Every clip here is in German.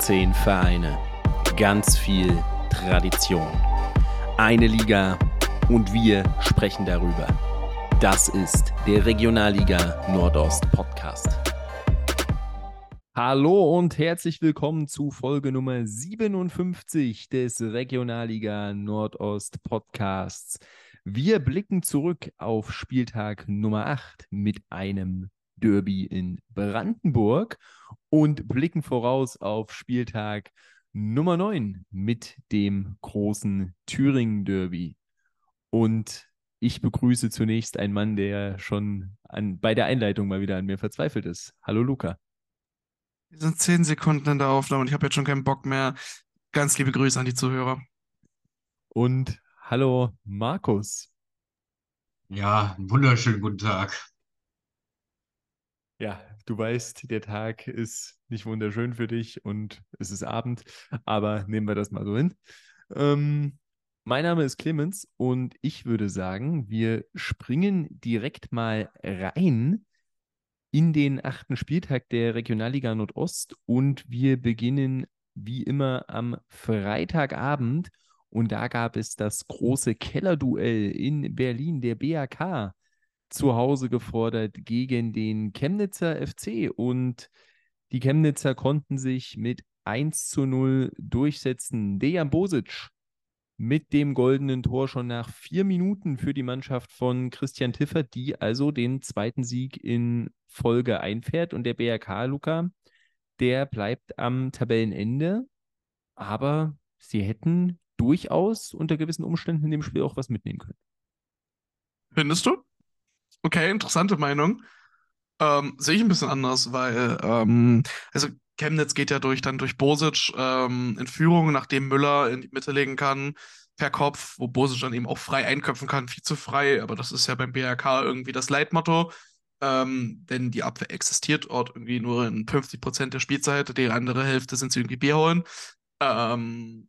18 Vereine, ganz viel Tradition. Eine Liga und wir sprechen darüber. Das ist der Regionalliga Nordost Podcast. Hallo und herzlich willkommen zu Folge Nummer 57 des Regionalliga Nordost Podcasts. Wir blicken zurück auf Spieltag Nummer 8 mit einem Derby in Brandenburg und blicken voraus auf Spieltag Nummer 9 mit dem großen Thüringen Derby. Und ich begrüße zunächst einen Mann, der schon an, bei der Einleitung mal wieder an mir verzweifelt ist. Hallo Luca. Wir sind zehn Sekunden in der Aufnahme und ich habe jetzt schon keinen Bock mehr. Ganz liebe Grüße an die Zuhörer. Und hallo Markus. Ja, einen wunderschönen guten Tag. Ja, du weißt, der Tag ist nicht wunderschön für dich und es ist Abend, aber nehmen wir das mal so hin. Ähm, mein Name ist Clemens und ich würde sagen, wir springen direkt mal rein in den achten Spieltag der Regionalliga Nordost und wir beginnen wie immer am Freitagabend und da gab es das große Kellerduell in Berlin der BAK zu Hause gefordert gegen den Chemnitzer FC und die Chemnitzer konnten sich mit 1 zu 0 durchsetzen. Dejan Bosic mit dem goldenen Tor schon nach vier Minuten für die Mannschaft von Christian Tiffert, die also den zweiten Sieg in Folge einfährt. Und der BRK, Luca, der bleibt am Tabellenende. Aber sie hätten durchaus unter gewissen Umständen in dem Spiel auch was mitnehmen können. Findest du? Okay, interessante Meinung. Ähm, sehe ich ein bisschen anders, weil, ähm, also Chemnitz geht ja durch, dann durch Bosic ähm, in Führung, nachdem Müller in die Mitte legen kann, per Kopf, wo Bosic dann eben auch frei einköpfen kann, viel zu frei, aber das ist ja beim BRK irgendwie das Leitmotto. Ähm, denn die Abwehr existiert dort irgendwie nur in 50% der Spielzeit, die andere Hälfte sind sie irgendwie Bier holen. Ähm,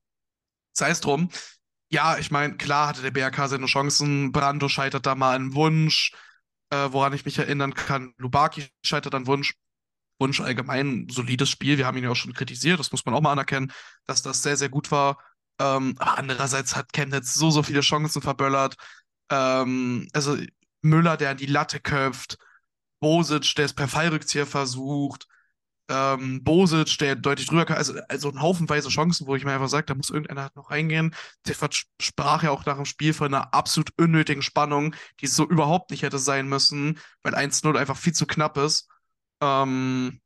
sei es drum. Ja, ich meine, klar hatte der BRK seine Chancen. Brando scheitert da mal an Wunsch äh, woran ich mich erinnern kann. Lubaki scheitert an Wunsch. Wunsch allgemein solides Spiel. Wir haben ihn ja auch schon kritisiert, das muss man auch mal anerkennen, dass das sehr, sehr gut war. Ähm, aber andererseits hat Chemnitz so, so viele Chancen verböllert. Ähm, also Müller, der an die Latte köpft, Bosic, der es per Fallrückzieher versucht, ähm, Bosic, der deutlich drüber kann, also, also ein Haufenweise Chancen, wo ich mir einfach sage, da muss irgendeiner halt noch reingehen. Tiffert sprach ja auch nach dem Spiel von einer absolut unnötigen Spannung, die so überhaupt nicht hätte sein müssen, weil 1-0 einfach viel zu knapp ist. Ähm,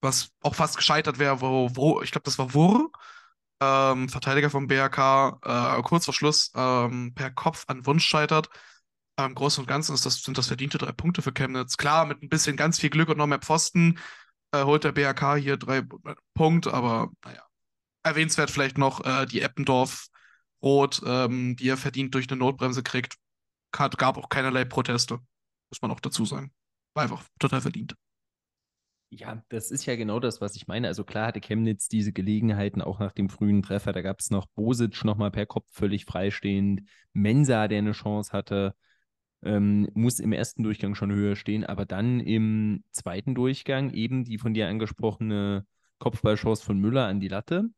was auch fast gescheitert wäre, wo, wo, ich glaube, das war Wurr, ähm, Verteidiger vom BRK, äh, kurz vor Schluss ähm, per Kopf an Wunsch scheitert. Im Großen und Ganzen ist das, sind das verdiente drei Punkte für Chemnitz. Klar, mit ein bisschen ganz viel Glück und noch mehr Pfosten äh, holt der BRK hier drei Punkte, aber naja. Erwähnenswert vielleicht noch äh, die Eppendorf Rot, ähm, die er verdient durch eine Notbremse kriegt. Hat, gab auch keinerlei Proteste, muss man auch dazu sagen. War einfach total verdient. Ja, das ist ja genau das, was ich meine. Also klar hatte Chemnitz diese Gelegenheiten auch nach dem frühen Treffer. Da gab es noch Bosic nochmal per Kopf völlig freistehend. Mensa, der eine Chance hatte ähm, muss im ersten Durchgang schon höher stehen, aber dann im zweiten Durchgang eben die von dir angesprochene Kopfballchance von Müller an die Latte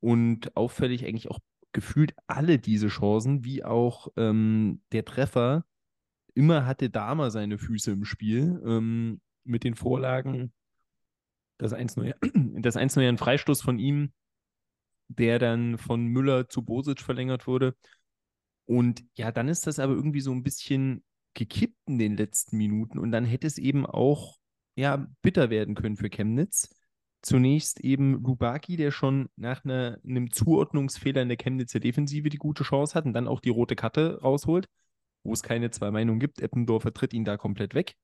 und auffällig eigentlich auch gefühlt alle diese Chancen, wie auch ähm, der Treffer, immer hatte Dahmer seine Füße im Spiel ähm, mit den Vorlagen. Das 1-0 das 1 ein Freistoß von ihm, der dann von Müller zu Bosic verlängert wurde. Und ja, dann ist das aber irgendwie so ein bisschen gekippt in den letzten Minuten und dann hätte es eben auch ja, bitter werden können für Chemnitz. Zunächst eben Lubaki, der schon nach einer, einem Zuordnungsfehler in der Chemnitzer Defensive die gute Chance hat und dann auch die rote Karte rausholt, wo es keine zwei Meinungen gibt. Eppendorfer tritt ihn da komplett weg.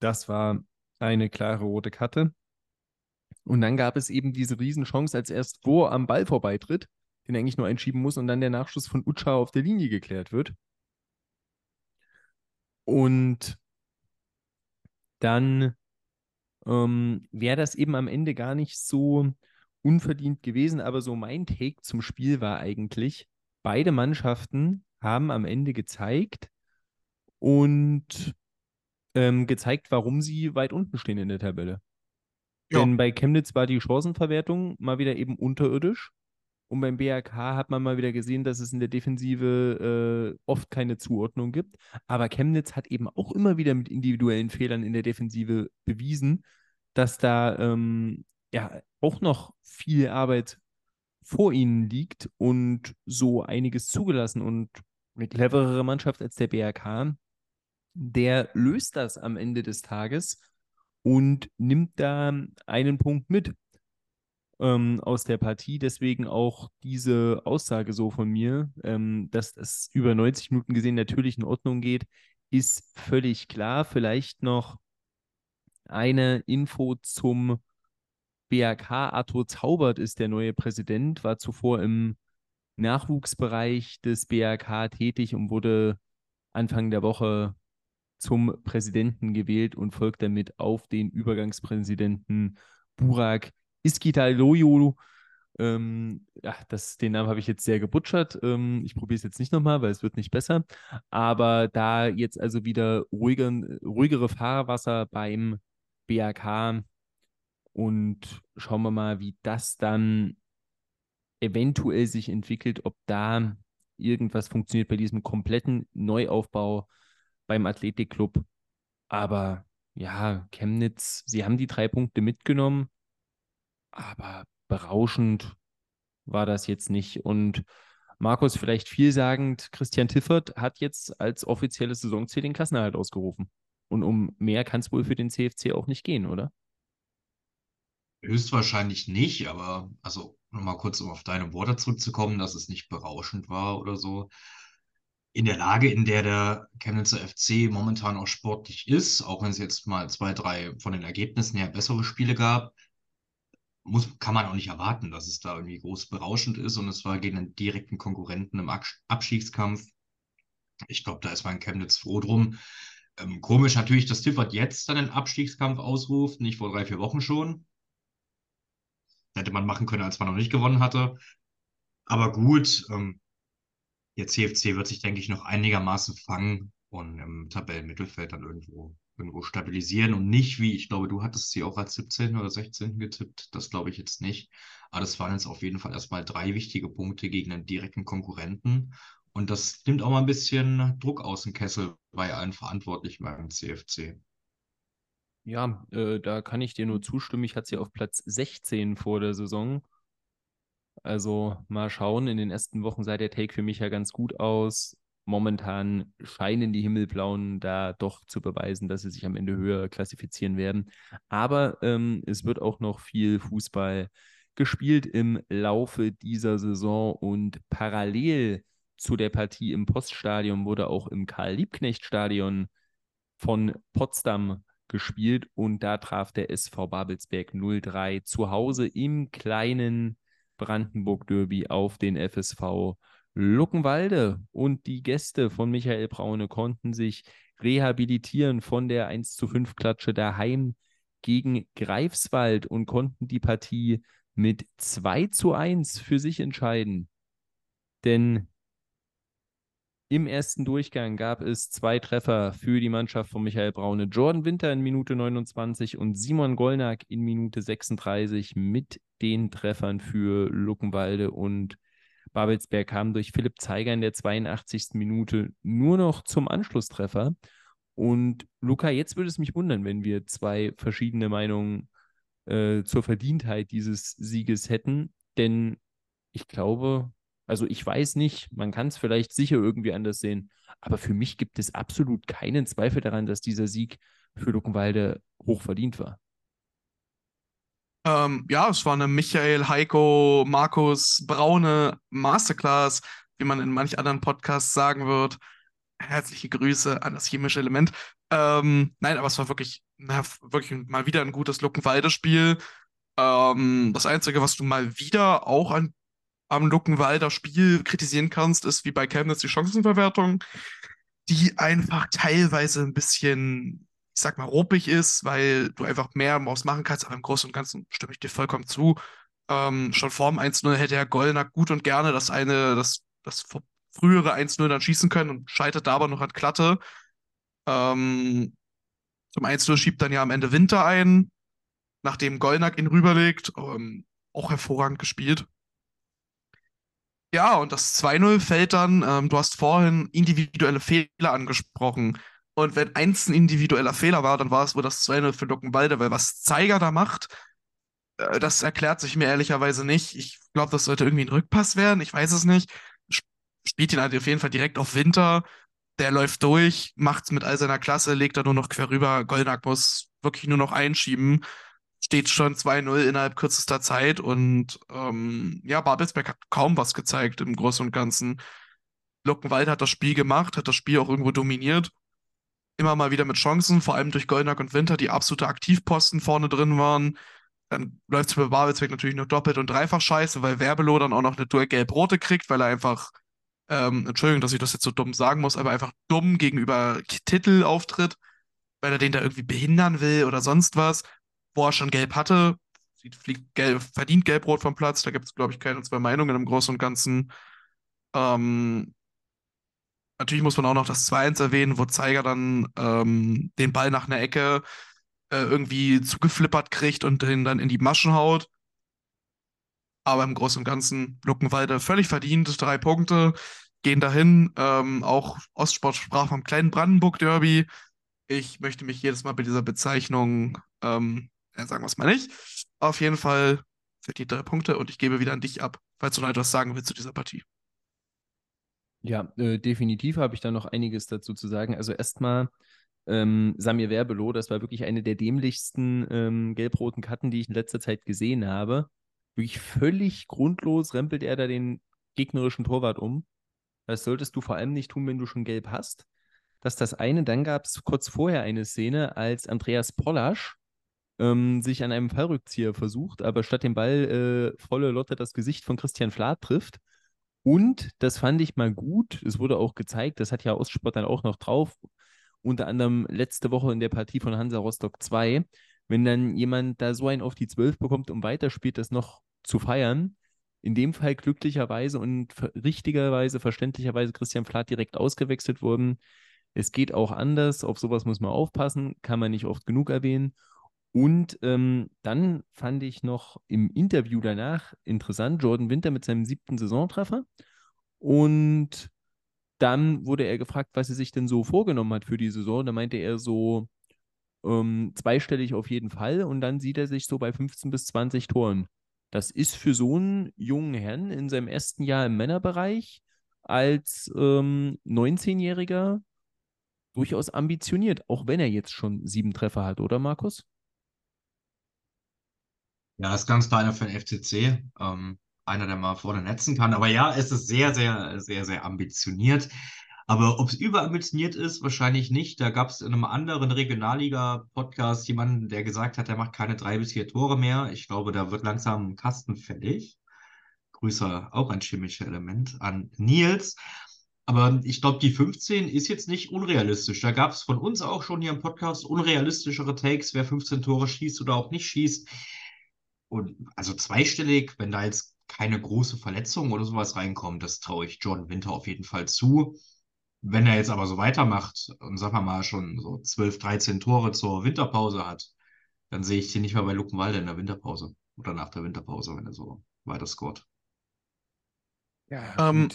Das war eine klare rote Karte. Und dann gab es eben diese Riesenchance, als erst Wo am Ball vorbeitritt den er eigentlich nur einschieben muss und dann der Nachschuss von Ucha auf der Linie geklärt wird. Und dann ähm, wäre das eben am Ende gar nicht so unverdient gewesen, aber so mein Take zum Spiel war eigentlich, beide Mannschaften haben am Ende gezeigt und ähm, gezeigt, warum sie weit unten stehen in der Tabelle. Ja. Denn bei Chemnitz war die Chancenverwertung mal wieder eben unterirdisch. Und beim BRK hat man mal wieder gesehen, dass es in der Defensive äh, oft keine Zuordnung gibt. Aber Chemnitz hat eben auch immer wieder mit individuellen Fehlern in der Defensive bewiesen, dass da ähm, ja auch noch viel Arbeit vor ihnen liegt und so einiges zugelassen. Und eine cleverere Mannschaft als der BRK, der löst das am Ende des Tages und nimmt da einen Punkt mit ähm, aus der Partie. Deswegen auch diese Aussage so von mir, ähm, dass das über 90 Minuten gesehen natürlich in Ordnung geht, ist völlig klar. Vielleicht noch eine Info zum BRK. Arthur Zaubert ist der neue Präsident, war zuvor im Nachwuchsbereich des BRK tätig und wurde Anfang der Woche zum Präsidenten gewählt und folgt damit auf den Übergangspräsidenten Burak Iskitaloyo. Ähm, ja, das, den Namen habe ich jetzt sehr gebutschert. Ähm, ich probiere es jetzt nicht nochmal, weil es wird nicht besser. Aber da jetzt also wieder ruhiger, ruhigere Fahrwasser beim BAK und schauen wir mal, wie das dann eventuell sich entwickelt, ob da irgendwas funktioniert bei diesem kompletten Neuaufbau beim Athletikclub. Aber ja, Chemnitz, sie haben die drei Punkte mitgenommen, aber berauschend war das jetzt nicht. Und Markus, vielleicht vielsagend, Christian Tiffert hat jetzt als offizielles Saisonziel den Klassenerhalt ausgerufen. Und um mehr kann es wohl für den CFC auch nicht gehen, oder? Höchstwahrscheinlich nicht, aber also nochmal kurz, um auf deine Worte zurückzukommen, dass es nicht berauschend war oder so. In der Lage, in der der Chemnitzer FC momentan auch sportlich ist, auch wenn es jetzt mal zwei, drei von den Ergebnissen her bessere Spiele gab, muss, kann man auch nicht erwarten, dass es da irgendwie groß berauschend ist. Und es war gegen einen direkten Konkurrenten im Abstiegskampf. Ich glaube, da ist man Chemnitz froh drum. Ähm, komisch natürlich, dass Tiffert jetzt dann den Abstiegskampf ausruft, nicht vor drei, vier Wochen schon. Hätte man machen können, als man noch nicht gewonnen hatte. Aber gut, ähm, der CFC wird sich, denke ich, noch einigermaßen fangen und im Tabellenmittelfeld dann irgendwo, irgendwo stabilisieren und nicht wie, ich glaube, du hattest sie auch als 17. oder 16. getippt. Das glaube ich jetzt nicht. Aber das waren jetzt auf jeden Fall erstmal drei wichtige Punkte gegen einen direkten Konkurrenten. Und das nimmt auch mal ein bisschen Druck aus dem Kessel bei allen Verantwortlichen beim CFC. Ja, äh, da kann ich dir nur zustimmen. Ich hatte sie auf Platz 16 vor der Saison. Also mal schauen. In den ersten Wochen sah der Take für mich ja ganz gut aus. Momentan scheinen die Himmelblauen da doch zu beweisen, dass sie sich am Ende höher klassifizieren werden. Aber ähm, es wird auch noch viel Fußball gespielt im Laufe dieser Saison und parallel zu der Partie im Poststadion wurde auch im Karl-Liebknecht-Stadion von Potsdam gespielt und da traf der SV Babelsberg 03 zu Hause im kleinen Brandenburg-Derby auf den FSV Luckenwalde. Und die Gäste von Michael Braune konnten sich rehabilitieren von der 1 zu 5 Klatsche daheim gegen Greifswald und konnten die Partie mit 2 zu 1 für sich entscheiden. Denn im ersten Durchgang gab es zwei Treffer für die Mannschaft von Michael Braune. Jordan Winter in Minute 29 und Simon Gollnack in Minute 36 mit den Treffern für Luckenwalde und Babelsberg kam durch Philipp Zeiger in der 82. Minute nur noch zum Anschlusstreffer. Und Luca, jetzt würde es mich wundern, wenn wir zwei verschiedene Meinungen äh, zur Verdientheit dieses Sieges hätten. Denn ich glaube, also ich weiß nicht, man kann es vielleicht sicher irgendwie anders sehen, aber für mich gibt es absolut keinen Zweifel daran, dass dieser Sieg für Luckenwalde hoch verdient war. Ähm, ja, es war eine Michael, Heiko, Markus, Braune Masterclass, wie man in manch anderen Podcasts sagen wird. Herzliche Grüße an das chemische Element. Ähm, nein, aber es war wirklich, na, wirklich mal wieder ein gutes Luckenwalde-Spiel. Ähm, das Einzige, was du mal wieder auch an am Luckenwalder Spiel kritisieren kannst, ist wie bei Chemnitz die Chancenverwertung, die einfach teilweise ein bisschen, ich sag mal, ruppig ist, weil du einfach mehr Maus machen kannst, aber im Großen und Ganzen stimme ich dir vollkommen zu. Ähm, schon vorm 1-0 hätte Herr Gollnack gut und gerne das eine, das, das frühere 1-0 dann schießen können und scheitert da aber noch an Klatte. Ähm, zum 1-0 schiebt dann ja am Ende Winter ein, nachdem Gollnack ihn rüberlegt. Ähm, auch hervorragend gespielt. Ja, und das 2-0 fällt dann, ähm, du hast vorhin individuelle Fehler angesprochen. Und wenn eins ein individueller Fehler war, dann war es wohl das 2-0 für Luckenwalde, weil was Zeiger da macht, äh, das erklärt sich mir ehrlicherweise nicht. Ich glaube, das sollte irgendwie ein Rückpass werden, ich weiß es nicht. Spielt ihn halt auf jeden Fall direkt auf Winter. Der läuft durch, macht's mit all seiner Klasse, legt da nur noch quer rüber. Goldnack muss wirklich nur noch einschieben steht schon 2-0 innerhalb kürzester Zeit und ähm, ja, Babelsberg hat kaum was gezeigt im Großen und Ganzen. Luckenwald hat das Spiel gemacht, hat das Spiel auch irgendwo dominiert. Immer mal wieder mit Chancen, vor allem durch Goldnack und Winter, die absolute Aktivposten vorne drin waren. Dann läuft es bei Babelsberg natürlich noch doppelt und dreifach scheiße, weil Werbelo dann auch noch eine Duell gelb-rote kriegt, weil er einfach, ähm, Entschuldigung, dass ich das jetzt so dumm sagen muss, aber einfach dumm gegenüber Titel auftritt, weil er den da irgendwie behindern will oder sonst was wo er schon gelb hatte, fliegt gelb, verdient gelb-rot vom Platz. Da gibt es, glaube ich, keine zwei Meinungen im Großen und Ganzen. Ähm, natürlich muss man auch noch das 2-1 erwähnen, wo Zeiger dann ähm, den Ball nach einer Ecke äh, irgendwie zugeflippert kriegt und den dann in die Maschen haut. Aber im Großen und Ganzen Luckenwalde völlig verdient, drei Punkte gehen dahin. Ähm, auch Ostsport sprach vom kleinen Brandenburg-Derby. Ich möchte mich jedes Mal bei dieser Bezeichnung ähm, ja, sagen wir es mal nicht. Auf jeden Fall verdient drei Punkte und ich gebe wieder an dich ab, falls du noch etwas sagen willst zu dieser Partie. Ja, äh, definitiv habe ich da noch einiges dazu zu sagen. Also erstmal ähm, Samir Werbelo, das war wirklich eine der dämlichsten ähm, gelb-roten Karten, die ich in letzter Zeit gesehen habe. Wirklich völlig grundlos rempelt er da den gegnerischen Torwart um. Das solltest du vor allem nicht tun, wenn du schon gelb hast. Das ist das eine. Dann gab es kurz vorher eine Szene, als Andreas Pollasch ähm, sich an einem Fallrückzieher versucht, aber statt dem Ball äh, volle Lotte das Gesicht von Christian Flath trifft. Und das fand ich mal gut. Es wurde auch gezeigt, das hat ja Ostsport dann auch noch drauf. Unter anderem letzte Woche in der Partie von Hansa Rostock 2. Wenn dann jemand da so einen auf die 12 bekommt und weiterspielt, das noch zu feiern. In dem Fall glücklicherweise und richtigerweise, verständlicherweise Christian Flath direkt ausgewechselt wurden. Es geht auch anders. Auf sowas muss man aufpassen. Kann man nicht oft genug erwähnen. Und ähm, dann fand ich noch im Interview danach interessant, Jordan Winter mit seinem siebten Saisontreffer. Und dann wurde er gefragt, was er sich denn so vorgenommen hat für die Saison. Da meinte er so ähm, zweistellig auf jeden Fall. Und dann sieht er sich so bei 15 bis 20 Toren. Das ist für so einen jungen Herrn in seinem ersten Jahr im Männerbereich als ähm, 19-Jähriger durchaus ambitioniert, auch wenn er jetzt schon sieben Treffer hat, oder Markus? Ja, ist ganz kleiner für den FCC. Ähm, einer, der mal vorne netzen kann. Aber ja, es ist sehr, sehr, sehr, sehr ambitioniert. Aber ob es überambitioniert ist, wahrscheinlich nicht. Da gab es in einem anderen Regionalliga-Podcast jemanden, der gesagt hat, er macht keine drei bis vier Tore mehr. Ich glaube, da wird langsam ein Kasten fällig. Grüße auch ein chemisches Element an Nils. Aber ich glaube, die 15 ist jetzt nicht unrealistisch. Da gab es von uns auch schon hier im Podcast unrealistischere Takes, wer 15 Tore schießt oder auch nicht schießt. Und also zweistellig, wenn da jetzt keine große Verletzung oder sowas reinkommt, das traue ich John Winter auf jeden Fall zu. Wenn er jetzt aber so weitermacht und sagen wir mal schon so 12, 13 Tore zur Winterpause hat, dann sehe ich den nicht mehr bei Luckenwalde in der Winterpause oder nach der Winterpause, wenn er so weiter scoret. Ja, ähm,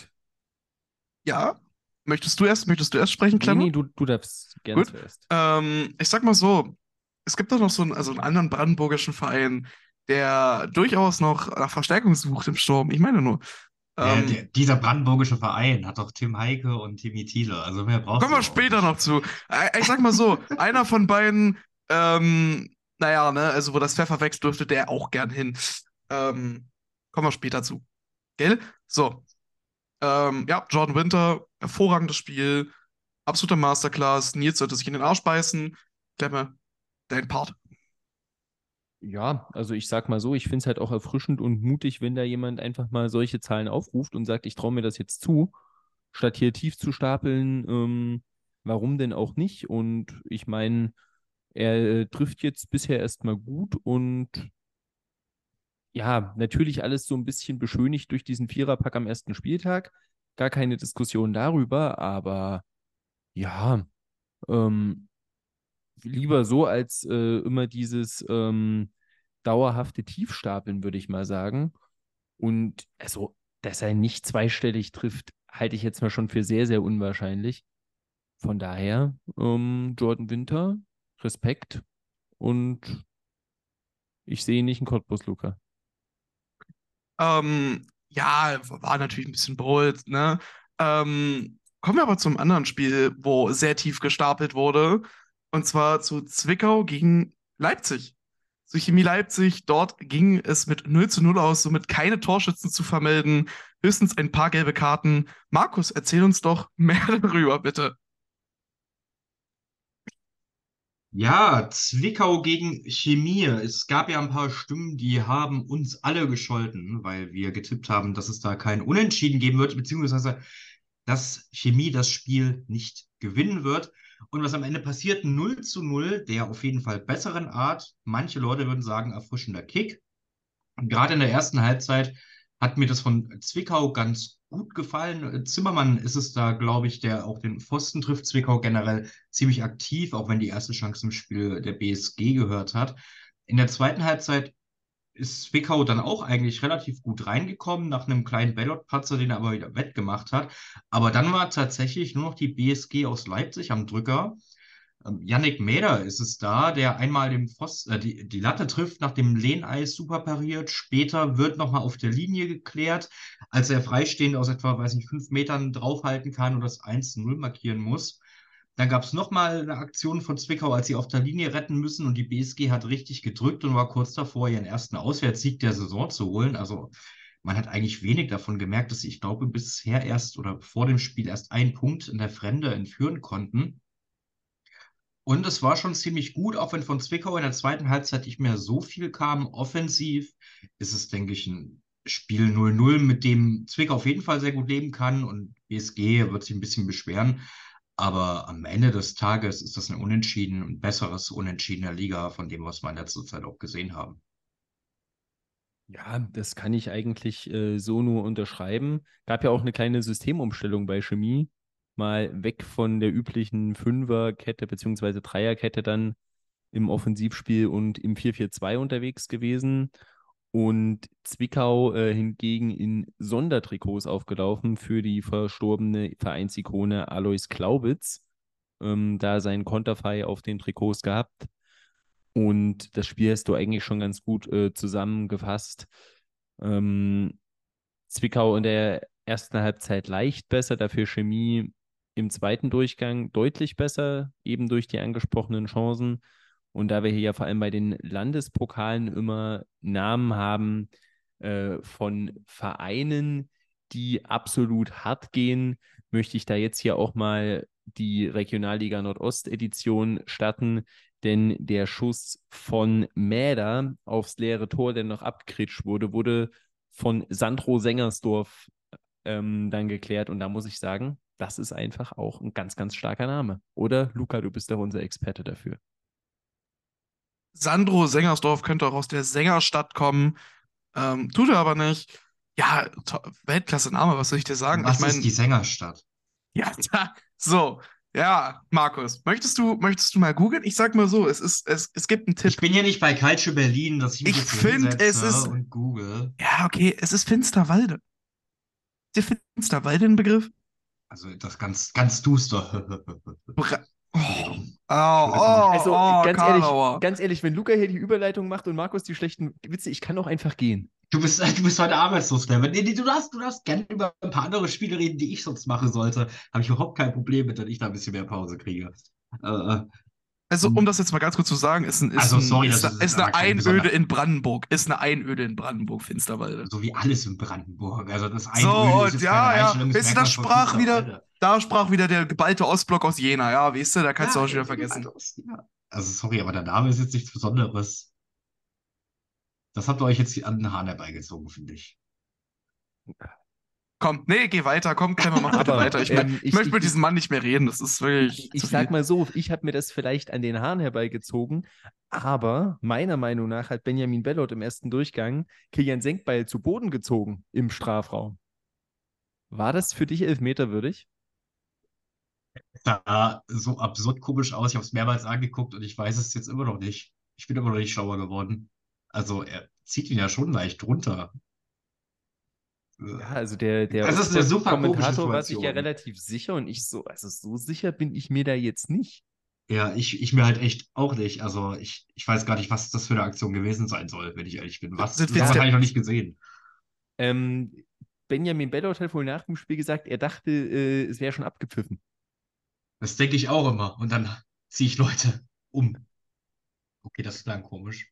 ja. Möchtest du erst, möchtest du erst sprechen, Clemmer? Nee, nee, du, du darfst gerne zuerst. Ähm, ich sag mal so, es gibt doch noch so einen, also einen anderen brandenburgischen Verein, der durchaus noch nach Verstärkung sucht im Sturm. Ich meine nur. Ähm, der, dieser brandenburgische Verein hat doch Tim Heike und Timmy Thiele. Also mehr brauchst Kommen wir später noch zu. Ich sag mal so, einer von beiden, ähm, naja, ne, also wo das Pfeffer wächst, dürfte der auch gern hin. Ähm, kommen wir später zu. Gell? So. Ähm, ja, Jordan Winter, hervorragendes Spiel, absoluter Masterclass. Nils sollte sich in den Arsch beißen. Klemme, dein Part. Ja, also ich sag mal so, ich finde es halt auch erfrischend und mutig, wenn da jemand einfach mal solche Zahlen aufruft und sagt, ich traue mir das jetzt zu, statt hier tief zu stapeln, ähm, warum denn auch nicht? Und ich meine, er äh, trifft jetzt bisher erstmal gut und ja, natürlich alles so ein bisschen beschönigt durch diesen Viererpack am ersten Spieltag. Gar keine Diskussion darüber, aber ja, ähm, lieber so als äh, immer dieses, ähm, dauerhafte Tiefstapeln, würde ich mal sagen. Und also, dass er nicht zweistellig trifft, halte ich jetzt mal schon für sehr, sehr unwahrscheinlich. Von daher, ähm, Jordan Winter, Respekt. Und ich sehe nicht einen Cottbus, Luca. Ähm, ja, war natürlich ein bisschen bold, ne? Ähm, kommen wir aber zum anderen Spiel, wo sehr tief gestapelt wurde. Und zwar zu Zwickau gegen Leipzig. Zu Chemie Leipzig, dort ging es mit 0 zu 0 aus, somit keine Torschützen zu vermelden, höchstens ein paar gelbe Karten. Markus, erzähl uns doch mehr darüber, bitte. Ja, Zwickau gegen Chemie. Es gab ja ein paar Stimmen, die haben uns alle gescholten, weil wir getippt haben, dass es da kein Unentschieden geben wird, beziehungsweise dass Chemie das Spiel nicht gewinnen wird. Und was am Ende passiert, 0 zu 0, der auf jeden Fall besseren Art. Manche Leute würden sagen, erfrischender Kick. Gerade in der ersten Halbzeit hat mir das von Zwickau ganz gut gefallen. Zimmermann ist es da, glaube ich, der auch den Pfosten trifft. Zwickau generell ziemlich aktiv, auch wenn die erste Chance im Spiel der BSG gehört hat. In der zweiten Halbzeit ist Zwickau dann auch eigentlich relativ gut reingekommen, nach einem kleinen Ballot-Patzer, den er aber wieder wettgemacht hat. Aber dann war tatsächlich nur noch die BSG aus Leipzig am Drücker. Ähm, Yannick Mäder ist es da, der einmal den Pfosten, äh, die, die Latte trifft, nach dem Lehneis super pariert. Später wird nochmal auf der Linie geklärt, als er freistehend aus etwa, weiß nicht, fünf Metern draufhalten kann und das 1-0 markieren muss. Dann gab es nochmal eine Aktion von Zwickau, als sie auf der Linie retten müssen und die BSG hat richtig gedrückt und war kurz davor, ihren ersten Auswärtssieg der Saison zu holen. Also man hat eigentlich wenig davon gemerkt, dass sie, ich glaube, bisher erst oder vor dem Spiel erst einen Punkt in der Fremde entführen konnten. Und es war schon ziemlich gut, auch wenn von Zwickau in der zweiten Halbzeit nicht mehr so viel kam. Offensiv ist es, denke ich, ein Spiel 0-0, mit dem Zwickau auf jeden Fall sehr gut leben kann und BSG wird sich ein bisschen beschweren. Aber am Ende des Tages ist das ein Unentschieden und besseres Unentschiedener Liga von dem, was wir in letzter Zeit auch gesehen haben. Ja, das kann ich eigentlich äh, so nur unterschreiben. Gab ja auch eine kleine Systemumstellung bei Chemie mal weg von der üblichen Fünferkette bzw. Dreierkette dann im Offensivspiel und im 4-4-2 unterwegs gewesen. Und Zwickau äh, hingegen in Sondertrikots aufgelaufen für die verstorbene Vereinsikone Alois Klaubitz. Ähm, da sein Konterfei auf den Trikots gehabt. Und das Spiel hast du eigentlich schon ganz gut äh, zusammengefasst. Ähm, Zwickau in der ersten Halbzeit leicht besser, dafür Chemie im zweiten Durchgang deutlich besser, eben durch die angesprochenen Chancen. Und da wir hier ja vor allem bei den Landespokalen immer Namen haben äh, von Vereinen, die absolut hart gehen, möchte ich da jetzt hier auch mal die Regionalliga Nordost-Edition starten, denn der Schuss von Mäder aufs leere Tor, der noch abgekritscht wurde, wurde von Sandro Sengersdorf ähm, dann geklärt. Und da muss ich sagen, das ist einfach auch ein ganz, ganz starker Name. Oder, Luca, du bist doch unser Experte dafür. Sandro Sengersdorf könnte auch aus der Sängerstadt kommen. Ähm, tut er aber nicht. Ja, Weltklasse-Name, was soll ich dir sagen? Was ich mein, ist die Sängerstadt? Ja, so. Ja, Markus, möchtest du, möchtest du mal googeln? Ich sag mal so, es ist, es, es gibt einen Tipp. Ich bin hier nicht bei Culture Berlin, dass ich mich Ich jetzt find, es ist- und google. Ja, okay, es ist Finsterwalde. Ist dir Finsterwalde ein Begriff? Also das ganz, ganz duster. Bra oh, oh, oh, Also oh, ganz, Karlauer. ehrlich, ganz ehrlich, wenn Luca hier die Überleitung macht und Markus die schlechten Witze, ich kann auch einfach gehen. Du bist, du bist heute arbeitslos, Clever. Nee, nee, du darfst, du darfst gerne über ein paar andere Spiele reden, die ich sonst machen sollte. Habe ich überhaupt kein Problem mit, wenn ich da ein bisschen mehr Pause kriege. Äh, Also, um das jetzt mal ganz kurz zu sagen, ist, ein, ist, Also, ein, sorry, ist, das eine, ist ist eine Einöde in Brandenburg. Ist eine Einöde in Brandenburg, Finsterwalde. so wie alles in Brandenburg. Also das eine So, ist ja, kein ja. Ihr, das von sprach wieder- Da sprach wieder der geballte Ostblock aus Jena, ja, weißt du, da kannst Ja, du auch schon wieder vergessen. Also sorry, aber der Name ist jetzt nichts Besonderes. Das habt ihr euch jetzt an den Haaren herbeigezogen, finde ich. Komm, nee, geh weiter, komm, Clemmer, mach bitte weiter. Ich, ähm, ich ich- möchte mit ich- diesem Mann nicht mehr reden, das ist wirklich. Ich sag mal so, ich habe mir das vielleicht an den Haaren herbeigezogen, aber meiner Meinung nach hat Benjamin Bellot im ersten Durchgang Kilian Senkbeil zu Boden gezogen im Strafraum. War das für dich elfmeterwürdig? sah so absurd komisch aus. Ich habe es mehrmals angeguckt und ich weiß es jetzt immer noch nicht. Ich bin immer noch nicht schlauer geworden. Also er zieht ihn ja schon leicht runter. Ja, also der, der Das ist eine super komische Kommentator war sich ja relativ sicher und ich so, also so sicher bin ich mir da jetzt nicht. Ja, ich, ich mir halt echt auch nicht. Also ich, ich weiß gar nicht, was das für eine Aktion gewesen sein soll, wenn ich ehrlich bin. Was? Das jetzt wir der- eigentlich noch nicht gesehen. Ähm, Benjamin Bellot hat wohl nach dem Spiel gesagt, er dachte, äh, es wäre schon abgepfiffen. Das denke ich auch immer. Und dann ziehe ich Leute um. Okay, das klang komisch.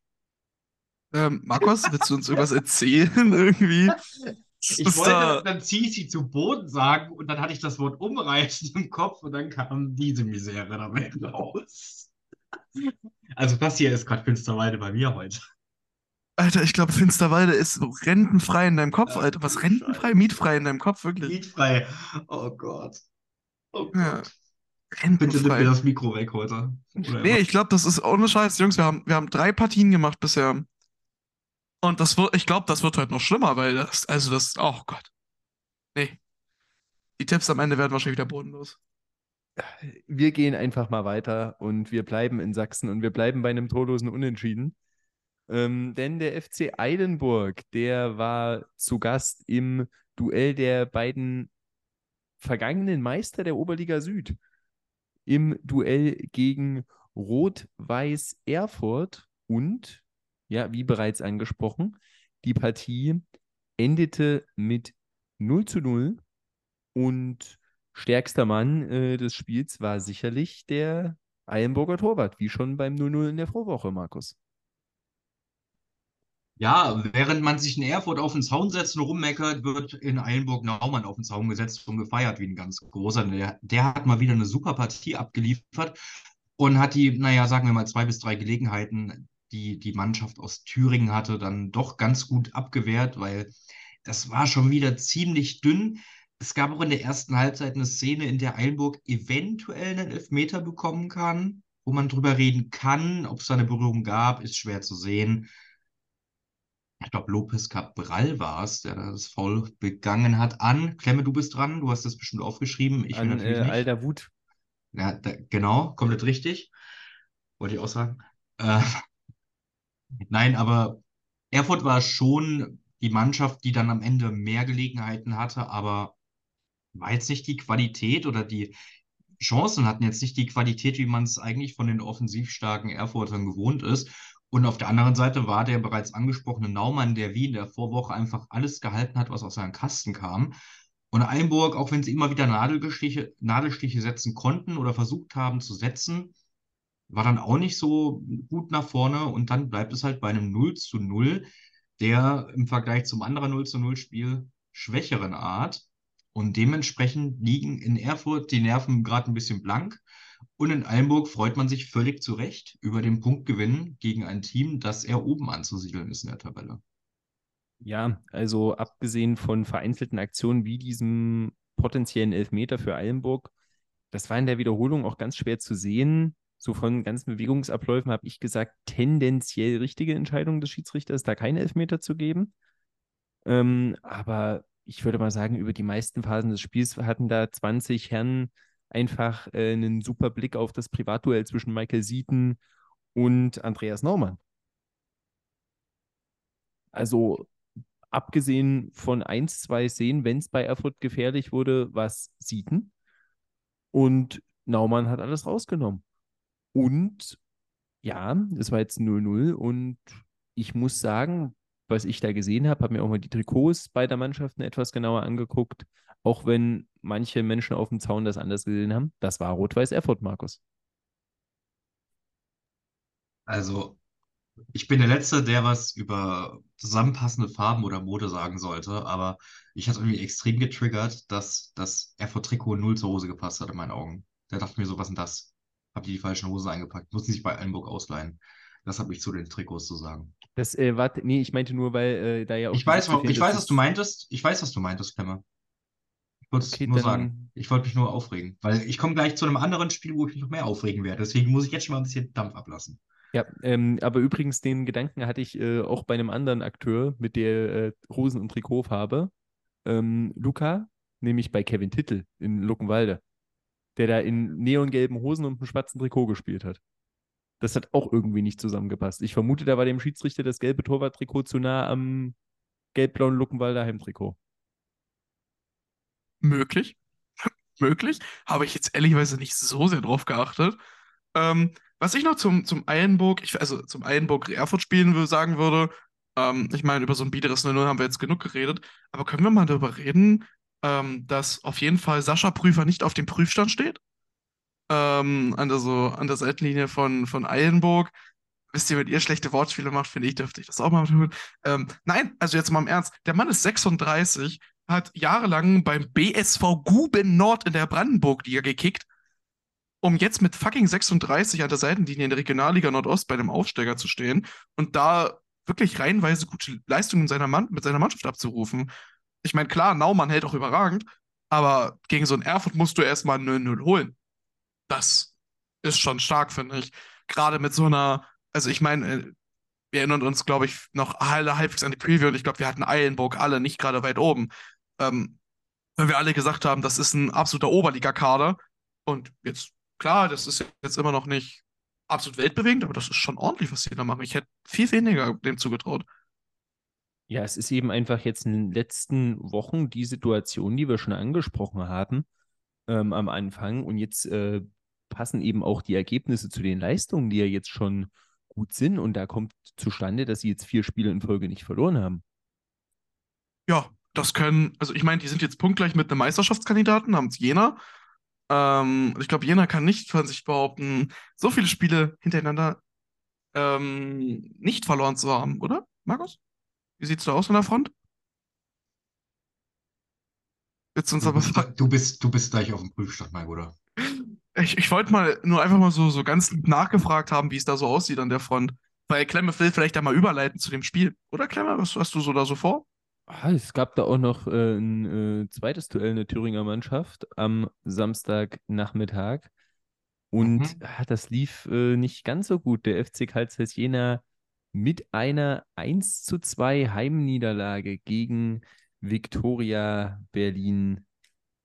Ähm, Markus, willst du uns irgendwas erzählen irgendwie? Ich Ist wollte da- dann ziehe ich sie zu Boden sagen und dann hatte ich das Wort umreißen im Kopf und dann kam diese Misere dabei raus. Also das hier ist gerade Finsterwalde bei mir heute. Alter, ich glaube, Finsterwalde ist so rentenfrei in deinem Kopf, Ja, Alter. Was rentenfrei? Mietfrei in deinem Kopf, wirklich. Mietfrei. Oh Gott. Oh Ja. Gott. Bitte nimm mir das Mikro weg heute. Oder Nee, ich glaube, das ist ohne Scheiß, Jungs. Wir haben, wir haben drei Partien gemacht bisher. Und das wird, ich glaube, das wird heute noch schlimmer, weil das, also das, oh Gott. Nee. Die Tipps am Ende werden wahrscheinlich wieder bodenlos. Wir gehen einfach mal weiter und wir bleiben in Sachsen und wir bleiben bei einem torlosen Unentschieden. Ähm, denn der FC Eilenburg, der war zu Gast im Duell der beiden vergangenen Meister der Oberliga Süd. Im Duell gegen Rot-Weiß Erfurt und, ja, wie bereits angesprochen, die Partie endete mit 0 zu 0 und stärkster Mann äh, des Spiels war sicherlich der Eilenburger Torwart, wie schon beim 0-0 in der Vorwoche, Markus. Ja, während man sich in Erfurt auf den Zaun setzt und rummeckert, wird in Eilenburg Naumann auf den Zaun gesetzt und gefeiert wie ein ganz großer. Der, der hat mal wieder eine super Partie abgeliefert und hat die, naja, sagen wir mal, zwei bis drei Gelegenheiten, die die Mannschaft aus Thüringen hatte, dann doch ganz gut abgewehrt, weil das war schon wieder ziemlich dünn. Es gab auch in der ersten Halbzeit eine Szene, in der Eilenburg eventuell einen Elfmeter bekommen kann, wo man drüber reden kann. Ob es da eine Berührung gab, ist schwer zu sehen ich glaube, Lopez Cabral war es, der das Foul begangen hat, an. Klemme, du bist dran, du hast das bestimmt aufgeschrieben. Ich An natürlich äh, nicht. Alter Wut. Ja, da, genau, komplett richtig. Wollte ich auch sagen. Äh, nein, aber Erfurt war schon die Mannschaft, die dann am Ende mehr Gelegenheiten hatte, aber war jetzt nicht die Qualität oder die Chancen hatten jetzt nicht die Qualität, wie man es eigentlich von den offensiv starken Erfurtern gewohnt ist. Und auf der anderen Seite war der bereits angesprochene Naumann, der wie in der Vorwoche einfach alles gehalten hat, was aus seinem Kasten kam. Und Einburg, auch wenn sie immer wieder Nadelstiche, Nadelstiche setzen konnten oder versucht haben zu setzen, war dann auch nicht so gut nach vorne. Und dann bleibt es halt bei einem 0 zu 0, der im Vergleich zum anderen 0 zu 0 Spiel schwächeren Art. Und dementsprechend liegen in Erfurt die Nerven gerade ein bisschen blank. Und in Eilenburg freut man sich völlig zu Recht über den Punktgewinn gegen ein Team, das eher oben anzusiedeln ist in der Tabelle. Ja, also abgesehen von vereinzelten Aktionen wie diesem potenziellen Elfmeter für Eilenburg, das war in der Wiederholung auch ganz schwer zu sehen. So von ganzen Bewegungsabläufen habe ich gesagt, tendenziell richtige Entscheidung des Schiedsrichters, da keine Elfmeter zu geben. Ähm, aber ich würde mal sagen, über die meisten Phasen des Spiels hatten da 20 Herren einfach äh, einen super Blick auf das Privatduell zwischen Michael Sieten und Andreas Naumann. Also abgesehen von ein, zwei Szenen, wenn es bei Erfurt gefährlich wurde, was Sieten. Und Naumann hat alles rausgenommen. Und ja, es war jetzt 0-0 und ich muss sagen, was ich da gesehen habe, habe mir auch mal die Trikots beider Mannschaften etwas genauer angeguckt, auch wenn manche Menschen auf dem Zaun das anders gesehen haben. Das war Rot-Weiß Erfurt, Markus. Also, ich bin der Letzte, der was über zusammenpassende Farben oder Mode sagen sollte, aber ich hatte irgendwie extrem getriggert, dass das Erfurt-Trikot null zur Hose gepasst hat in meinen Augen. Da dachte ich mir so, was denn das? Habt ihr die falschen Hosen eingepackt? Mussten sich bei Eilenburg ausleihen. Das habe ich zu den Trikots zu sagen. Das, äh, warte, nee, ich meinte nur, weil äh, da ja auch Ich weiß, ich weiß, was du meintest. Ich weiß, was du meintest, Klemmer. Ich wollte es Okay, nur dann- sagen. Ich wollte mich nur aufregen, weil ich komme gleich zu einem anderen Spiel, wo ich mich noch mehr aufregen werde. Deswegen muss ich jetzt schon mal ein bisschen Dampf ablassen. Ja, ähm, aber übrigens den Gedanken hatte ich äh, auch bei einem anderen Akteur mit der äh, Hosen- und Trikotfarbe. Ähm, Luca, nämlich bei Kevin Tittel in Luckenwalde, der da in neongelben Hosen und einem schwarzen Trikot gespielt hat. Das hat auch irgendwie nicht zusammengepasst. Ich vermute, da war dem Schiedsrichter das gelbe Torwarttrikot zu nah am gelb-blauen Luckenwalder Heimtrikot. Möglich. Möglich. Habe ich jetzt ehrlicherweise nicht so sehr drauf geachtet. Ähm, was ich noch zum, zum Eilenburg, ich, also zum Eilenburg-Erfurt-Spielen sagen würde, ähm, ich meine, über so ein biederes 0 haben wir jetzt genug geredet, aber können wir mal darüber reden, ähm, dass auf jeden Fall Sascha Prüfer nicht auf dem Prüfstand steht? Ähm, an, der, so, an der Seitenlinie von, von Eilenburg. Wisst ihr, wenn ihr schlechte Wortspiele macht, finde ich, dürfte ich das auch mal tun. Ähm, nein, also jetzt mal im Ernst. Der Mann ist 36, hat jahrelang beim BSV Guben Nord in der Brandenburg-Liga gekickt, um jetzt mit fucking 36 an der Seitenlinie in der Regionalliga Nordost bei dem Aufsteiger zu stehen und da wirklich reihenweise gute Leistungen seiner Mann mit seiner Mannschaft abzurufen. Ich meine, klar, Naumann hält auch überragend, aber gegen so ein Erfurt musst du erstmal 0-0 holen. Das ist schon stark, finde ich. Gerade mit so einer, also ich meine, äh, wir erinnern uns, glaube ich, noch halbwegs an die Preview und ich glaube, wir hatten Eilenburg alle nicht gerade weit oben. Ähm, wenn wir alle gesagt haben, das ist ein absoluter Oberligakader und jetzt, klar, das ist jetzt immer noch nicht absolut weltbewegend, aber das ist schon ordentlich, was sie da machen. Ich hätte viel weniger dem zugetraut. Ja, es ist eben einfach jetzt in den letzten Wochen die Situation, die wir schon angesprochen hatten ähm, am Anfang. Und jetzt äh, passen eben auch die Ergebnisse zu den Leistungen, die ja jetzt schon gut sind. Und da kommt zustande, dass sie jetzt vier Spiele in Folge nicht verloren haben. Ja, das können, also ich meine, die sind jetzt punktgleich mit einem Meisterschaftskandidaten namens Jena. Ähm, ich glaube, Jena kann nicht von sich behaupten, so viele Spiele hintereinander ähm, nicht verloren zu haben, oder, Markus? Wie sieht es da aus an der Front? Willst du, uns du, aber bist, du, bist, du bist gleich auf dem Prüfstand, mein Bruder. Ich, ich wollte mal nur einfach mal so, so ganz nachgefragt haben, wie es da so aussieht an der Front. Weil Klemme will vielleicht einmal überleiten zu dem Spiel. Oder Klemme, was hast du so da so vor? Ah, es gab da auch noch äh, ein äh, zweites Duell in der Thüringer Mannschaft am Samstagnachmittag. Und mhm. ah, das lief äh, nicht ganz so gut. Der FC Karl Jena mit einer 1 zu 2 Heimniederlage gegen Viktoria Berlin.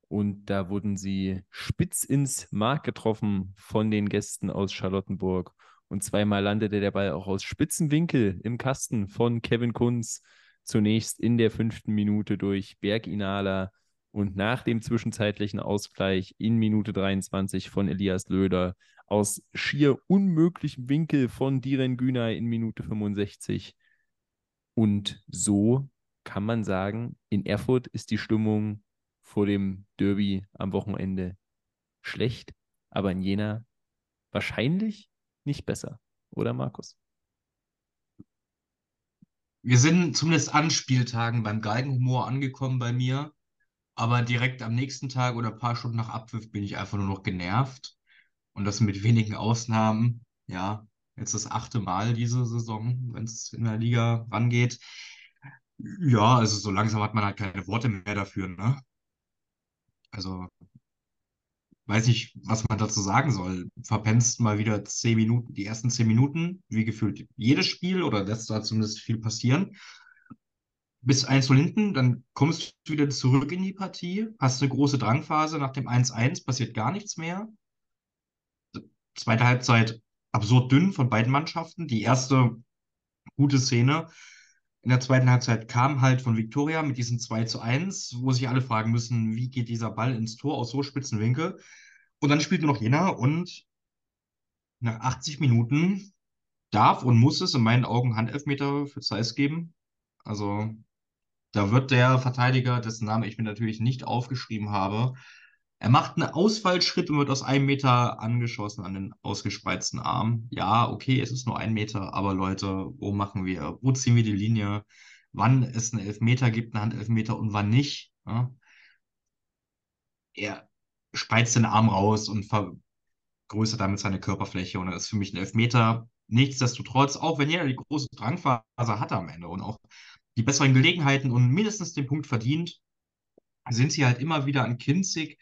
Und da wurden sie spitz ins Mark getroffen von den Gästen aus Charlottenburg. Und zweimal landete der Ball auch aus spitzen Winkel im Kasten von Kevin Kunz. Zunächst in der fünften Minute durch Berg Inala und nach dem zwischenzeitlichen Ausgleich in Minute 23 von Elias Löder aus schier unmöglichem Winkel von Diren Günay in Minute 65. Und so kann man sagen, in Erfurt ist die Stimmung vor dem Derby am Wochenende schlecht, aber in Jena wahrscheinlich nicht besser, oder Markus? Wir sind zumindest an Spieltagen beim Geigenhumor angekommen bei mir. Aber direkt am nächsten Tag oder ein paar Stunden nach Abpfiff bin ich einfach nur noch genervt. Und das mit wenigen Ausnahmen. Ja, jetzt das achte Mal diese Saison, wenn es in der Liga rangeht. Ja, also so langsam hat man halt keine Worte mehr dafür, ne? Also weiß nicht, was man dazu sagen soll. Verpennst mal wieder zehn Minuten, die ersten zehn Minuten, wie gefühlt jedes Spiel oder lässt da zumindest viel passieren. Bis 1 0 hinten, dann kommst du wieder zurück in die Partie, hast eine große Drangphase, nach dem 1-1 passiert gar nichts mehr. Zweite Halbzeit absurd dünn von beiden Mannschaften. Die erste gute Szene in der zweiten Halbzeit kam halt von Viktoria mit diesem 2 zu 1, wo sich alle fragen müssen, wie geht dieser Ball ins Tor aus so spitzen Winkel. Und dann spielt nur noch Jena und nach 80 Minuten darf und muss es in meinen Augen Handelfmeter für Zeiss geben. Also da wird der Verteidiger, dessen Name ich mir natürlich nicht aufgeschrieben habe, er macht einen Ausfallschritt und wird aus einem Meter angeschossen an den ausgespreizten Arm. Ja, okay, es ist nur ein Meter, aber Leute, wo machen wir, wo ziehen wir die Linie? Wann es einen Elfmeter gibt, einen Handelfmeter und wann nicht? Ja? Er spreizt den Arm raus und vergrößert damit seine Körperfläche und das ist für mich ein Elfmeter. Nichtsdestotrotz, auch wenn jeder die große Drangphase hat am Ende und auch die besseren Gelegenheiten und mindestens den Punkt verdient, sind sie halt immer wieder an Kinzig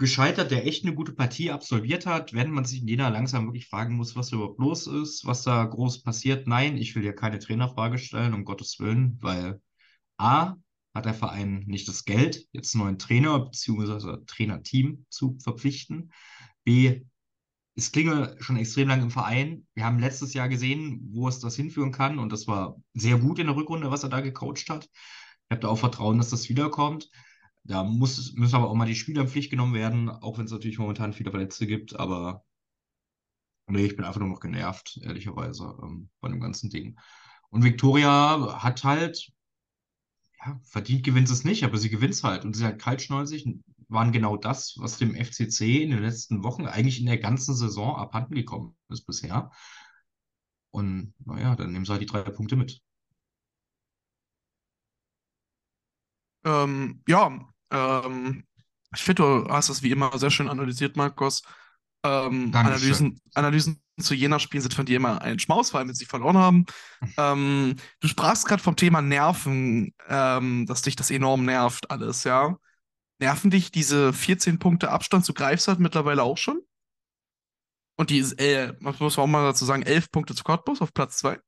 gescheitert, der echt eine gute Partie absolviert hat, wenn man sich in Jena langsam wirklich fragen muss, was überhaupt los ist, was da groß passiert. Nein, ich will ja keine Trainerfrage stellen, um Gottes Willen, weil A, hat der Verein nicht das Geld, jetzt einen neuen Trainer bzw. Trainerteam zu verpflichten. B, es klinge schon extrem lang im Verein. Wir haben letztes Jahr gesehen, wo es das hinführen kann und das war sehr gut in der Rückrunde, was er da gecoacht hat. Ich habe da auch Vertrauen, dass das wiederkommt. Da muss, müssen aber auch mal die Spieler in Pflicht genommen werden, auch wenn es natürlich momentan viele Verletzte gibt, aber nee, ich bin einfach nur noch genervt, ehrlicherweise, ähm, von dem ganzen Ding. Und Victoria hat halt, ja, verdient gewinnt es nicht, aber sie gewinnt es halt. Und sie hat kaltschnäuzig, waren genau das, was dem FCC in den letzten Wochen, eigentlich in der ganzen Saison abhanden gekommen ist bisher. Und naja, dann nehmen sie halt die drei Punkte mit. Ähm, ja, ähm, ich finde, du hast das wie immer sehr schön analysiert, Markus. Ähm, Analysen, Analysen zu Jena-Spielen sind von dir immer ein Schmaus, vor allem wenn sie verloren haben. ähm, du sprachst gerade vom Thema Nerven, ähm, dass dich das enorm nervt, alles, ja. Nerven dich diese 14 Punkte Abstand zu Greifswald mittlerweile auch schon? Und die, äh, muss man auch mal dazu sagen, 11 Punkte zu Cottbus auf Platz 2?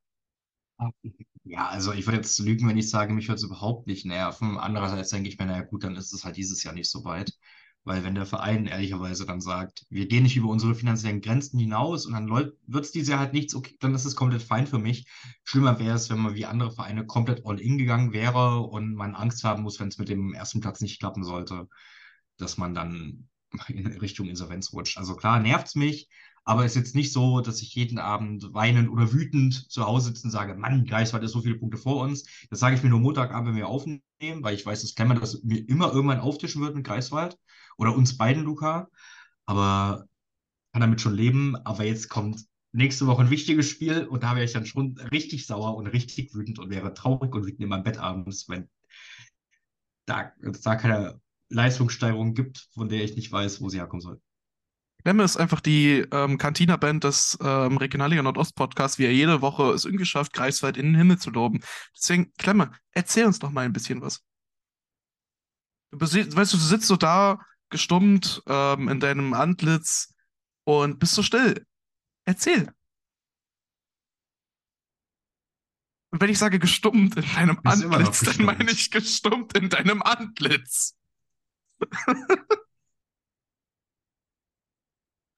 Ja, also ich würde jetzt lügen, wenn ich sage, mich würde es überhaupt nicht nerven. Andererseits denke ich mir, naja gut, dann ist es halt dieses Jahr nicht so weit. Weil wenn der Verein ehrlicherweise dann sagt, wir gehen nicht über unsere finanziellen Grenzen hinaus und dann wird es dieses Jahr halt nichts, okay, dann ist es komplett fein für mich. Schlimmer wäre es, wenn man wie andere Vereine komplett all in gegangen wäre und man Angst haben muss, wenn es mit dem ersten Platz nicht klappen sollte, dass man dann in Richtung Insolvenz rutscht. Also klar, nervt es mich, aber es ist jetzt nicht so, dass ich jeden Abend weinend oder wütend zu Hause sitze und sage, Mann, Greifswald ist so viele Punkte vor uns. Das sage ich mir nur Montagabend, wenn wir aufnehmen, weil ich weiß, dass Klemmer das mir immer irgendwann auftischen wird mit Greifswald. Oder uns beiden, Luca. Aber kann damit schon leben. Aber jetzt kommt nächste Woche ein wichtiges Spiel und da wäre ich dann schon richtig sauer und richtig wütend und wäre traurig und wütend in meinem Bett abends, wenn da, da keine Leistungssteigerung gibt, von der ich nicht weiß, wo sie herkommen soll. Klemme ist einfach die ähm, Cantina-Band des ähm, Regionalliga Nordost-Podcasts, wie er jede Woche es irgendwie schafft, Greifswald in den Himmel zu loben. Deswegen, Klemme, erzähl uns doch mal ein bisschen was. Du weißt du, du sitzt so da, gestummt ähm, in deinem Antlitz und bist so still. Erzähl. Und wenn ich sage gestummt in deinem Antlitz, dann meine ich gestummt in deinem Antlitz.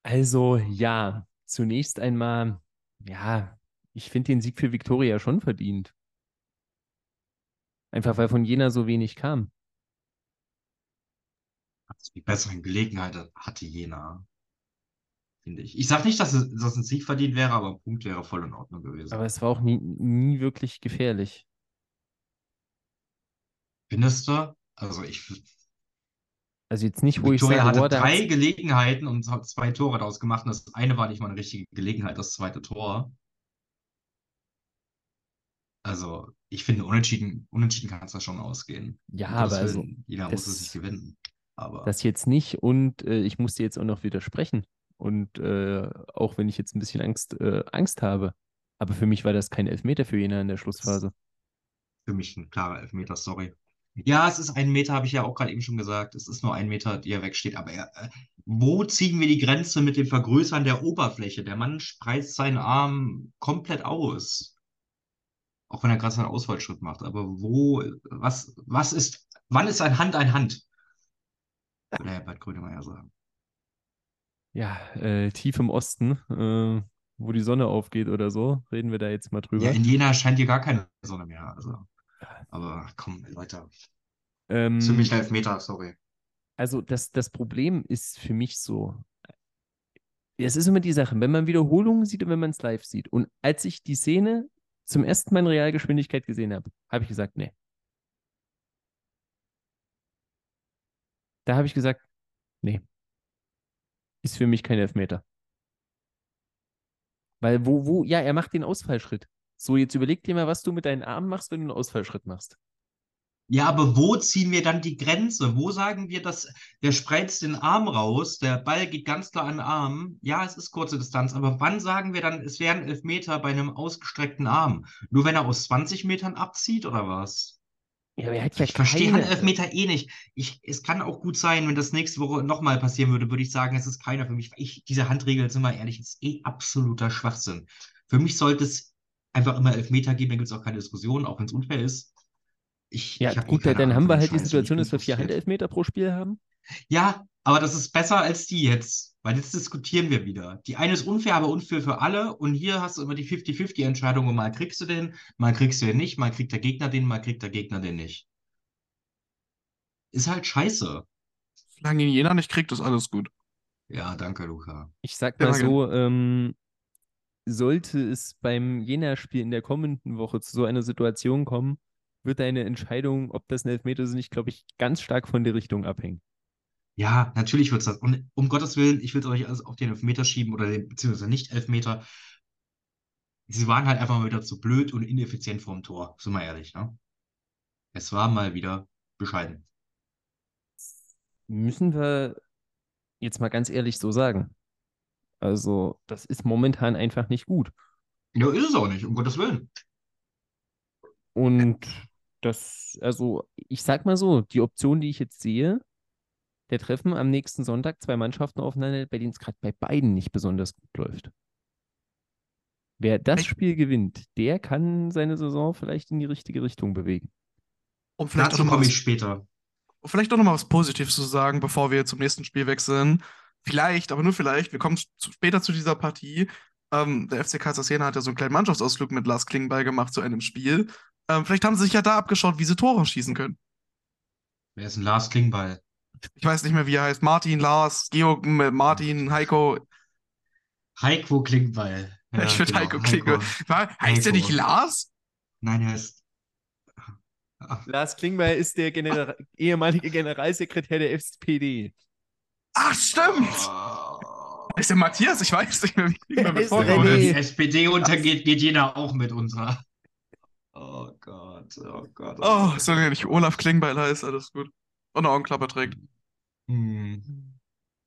Also ja, zunächst einmal, ja, ich finde den Sieg für Viktoria schon verdient. Einfach weil von Jena so wenig kam. Also die besseren Gelegenheiten hatte Jena, finde ich. Ich sage nicht, dass es dass ein Sieg verdient wäre, aber ein Punkt wäre voll in Ordnung gewesen. Aber es war auch nie, nie wirklich gefährlich. Findest du? Also ich also jetzt nicht, wo Victoria ich sage, hatte boah, drei Gelegenheiten und hat zwei Tore daraus gemacht. Und das eine war nicht mal eine richtige Gelegenheit, das zweite Tor. Also, ich finde, unentschieden, unentschieden kann es da schon ausgehen. Ja, aber also, jeder muss es sich gewinnen. Aber das jetzt nicht und äh, ich muss dir jetzt auch noch widersprechen. Und äh, auch wenn ich jetzt ein bisschen Angst, äh, Angst habe. Aber für mich war das kein Elfmeter für Jena in der Schlussphase. Für mich ein klarer Elfmeter, sorry. Ja, es ist ein Meter, habe ich ja auch gerade eben schon gesagt. Es ist nur ein Meter, die er wegsteht. Aber er, äh, wo ziehen wir die Grenze mit dem Vergrößern der Oberfläche? Der Mann spreizt seinen Arm komplett aus. Auch wenn er gerade seinen Ausfallschritt macht. Aber wo, was, was ist, wann ist ein Hand ein Hand? Würde Herr Bert Grönemeyer sagen. Ja, äh, tief im Osten, äh, wo die Sonne aufgeht oder so, reden wir da jetzt mal drüber. Ja, in Jena scheint hier gar keine Sonne mehr. Also. Aber komm, Leute. Ähm, Ziemlich Meter, sorry. Also das, das Problem ist für mich so, es ist immer die Sache, wenn man Wiederholungen sieht und wenn man es live sieht. Und als ich die Szene zum ersten Mal in Realgeschwindigkeit gesehen habe, habe ich gesagt, nee. Da habe ich gesagt, nee. Ist für mich kein Elfmeter. Weil wo, wo, ja, er macht den Ausfallschritt. So, jetzt überleg dir mal, was du mit deinen Armen machst, wenn du einen Ausfallschritt machst. Ja, aber wo ziehen wir dann die Grenze? Wo sagen wir, dass der spreizt den Arm raus, der Ball geht ganz klar an den Arm? Ja, es ist kurze Distanz, aber wann sagen wir dann, es wären elf Meter bei einem ausgestreckten Arm? Nur wenn er aus 20 Metern abzieht oder was? Ja, aber er hat ja ich verstehe keine... Elfmeter eh nicht. Ich, es kann auch gut sein, wenn das nächste Woche nochmal passieren würde, würde ich sagen, es ist keiner für mich. Ich, diese Handregel, sind wir ehrlich, ist eh absoluter Schwachsinn. Für mich sollte es einfach immer Elfmeter geben, dann gibt es auch keine Diskussion, auch wenn es unfair ist. Ich, ja, ich gut, dann haben wir halt die Situation, dass wir vier Handelfmeter pro Spiel haben. Ja, aber das ist besser als die jetzt. Weil jetzt diskutieren wir wieder. Die eine ist unfair, aber unfair für alle. Und hier hast du immer die 50-50-Entscheidung. Und mal kriegst du den, mal kriegst du den nicht, mal kriegt der Gegner den, mal kriegt der Gegner den nicht. Ist halt scheiße. Solange ihn jeder nicht kriegt, ist alles gut. Ja, danke, Luca. Ich sag Ja, mal danke. so, ähm, sollte es beim Jena-Spiel in der kommenden Woche zu so einer Situation kommen, wird deine Entscheidung, ob das ein Elfmeter ist oder nicht, glaube ich, ganz stark von der Richtung abhängen. Ja, natürlich wird's das. Und um Gottes Willen, ich will es euch alles auf den Elfmeter schieben oder den, beziehungsweise nicht Elfmeter. Sie waren halt einfach mal wieder zu blöd und ineffizient vorm Tor. Sind wir ehrlich, ne? Es war mal wieder bescheiden. Müssen wir jetzt mal ganz ehrlich so sagen. Also, das ist momentan einfach nicht gut. Ja, ist es auch nicht, um Gottes Willen. Und das, also, ich sag mal so, die Option, die ich jetzt sehe, der Treffen am nächsten Sonntag, zwei Mannschaften aufeinander, bei denen es gerade bei beiden nicht besonders gut läuft. Wer das Ich- Spiel gewinnt, der kann seine Saison vielleicht in die richtige Richtung bewegen. Um vielleicht auch Dazu komme ich später. vielleicht auch noch mal was Positives zu sagen, bevor wir zum nächsten Spiel wechseln. Vielleicht, aber nur vielleicht, wir kommen zu, später zu dieser Partie. Ähm, der FC Jena hat ja so einen kleinen Mannschaftsausflug mit Lars Klingbeil gemacht zu einem Spiel. Ähm, vielleicht haben sie sich ja da abgeschaut, wie sie Tore schießen können. Wer ist ein Lars Klingbeil? Ich weiß nicht mehr, wie er heißt. Martin, Lars, Georg, Martin, Heiko. Heiko Klingbeil. Ja, ich finde genau, Heiko Klingbeil. War- Heißt der Heiko. nicht Lars? Nein, er ist. Ah, Lars Klingbeil ist der Genera ehemalige Generalsekretär der SPD. Ach, stimmt! Oh. Ist der Matthias? Ich weiß nicht mehr, wie ist Ja, Vornamen oder René. die ist. SPD untergeht, geht jeder auch mit unserer. Oh Gott, oh Gott. Oh, solange er nicht Olaf Klingbeil heißt, alles gut. Und eine Augenklappe trägt. Hm.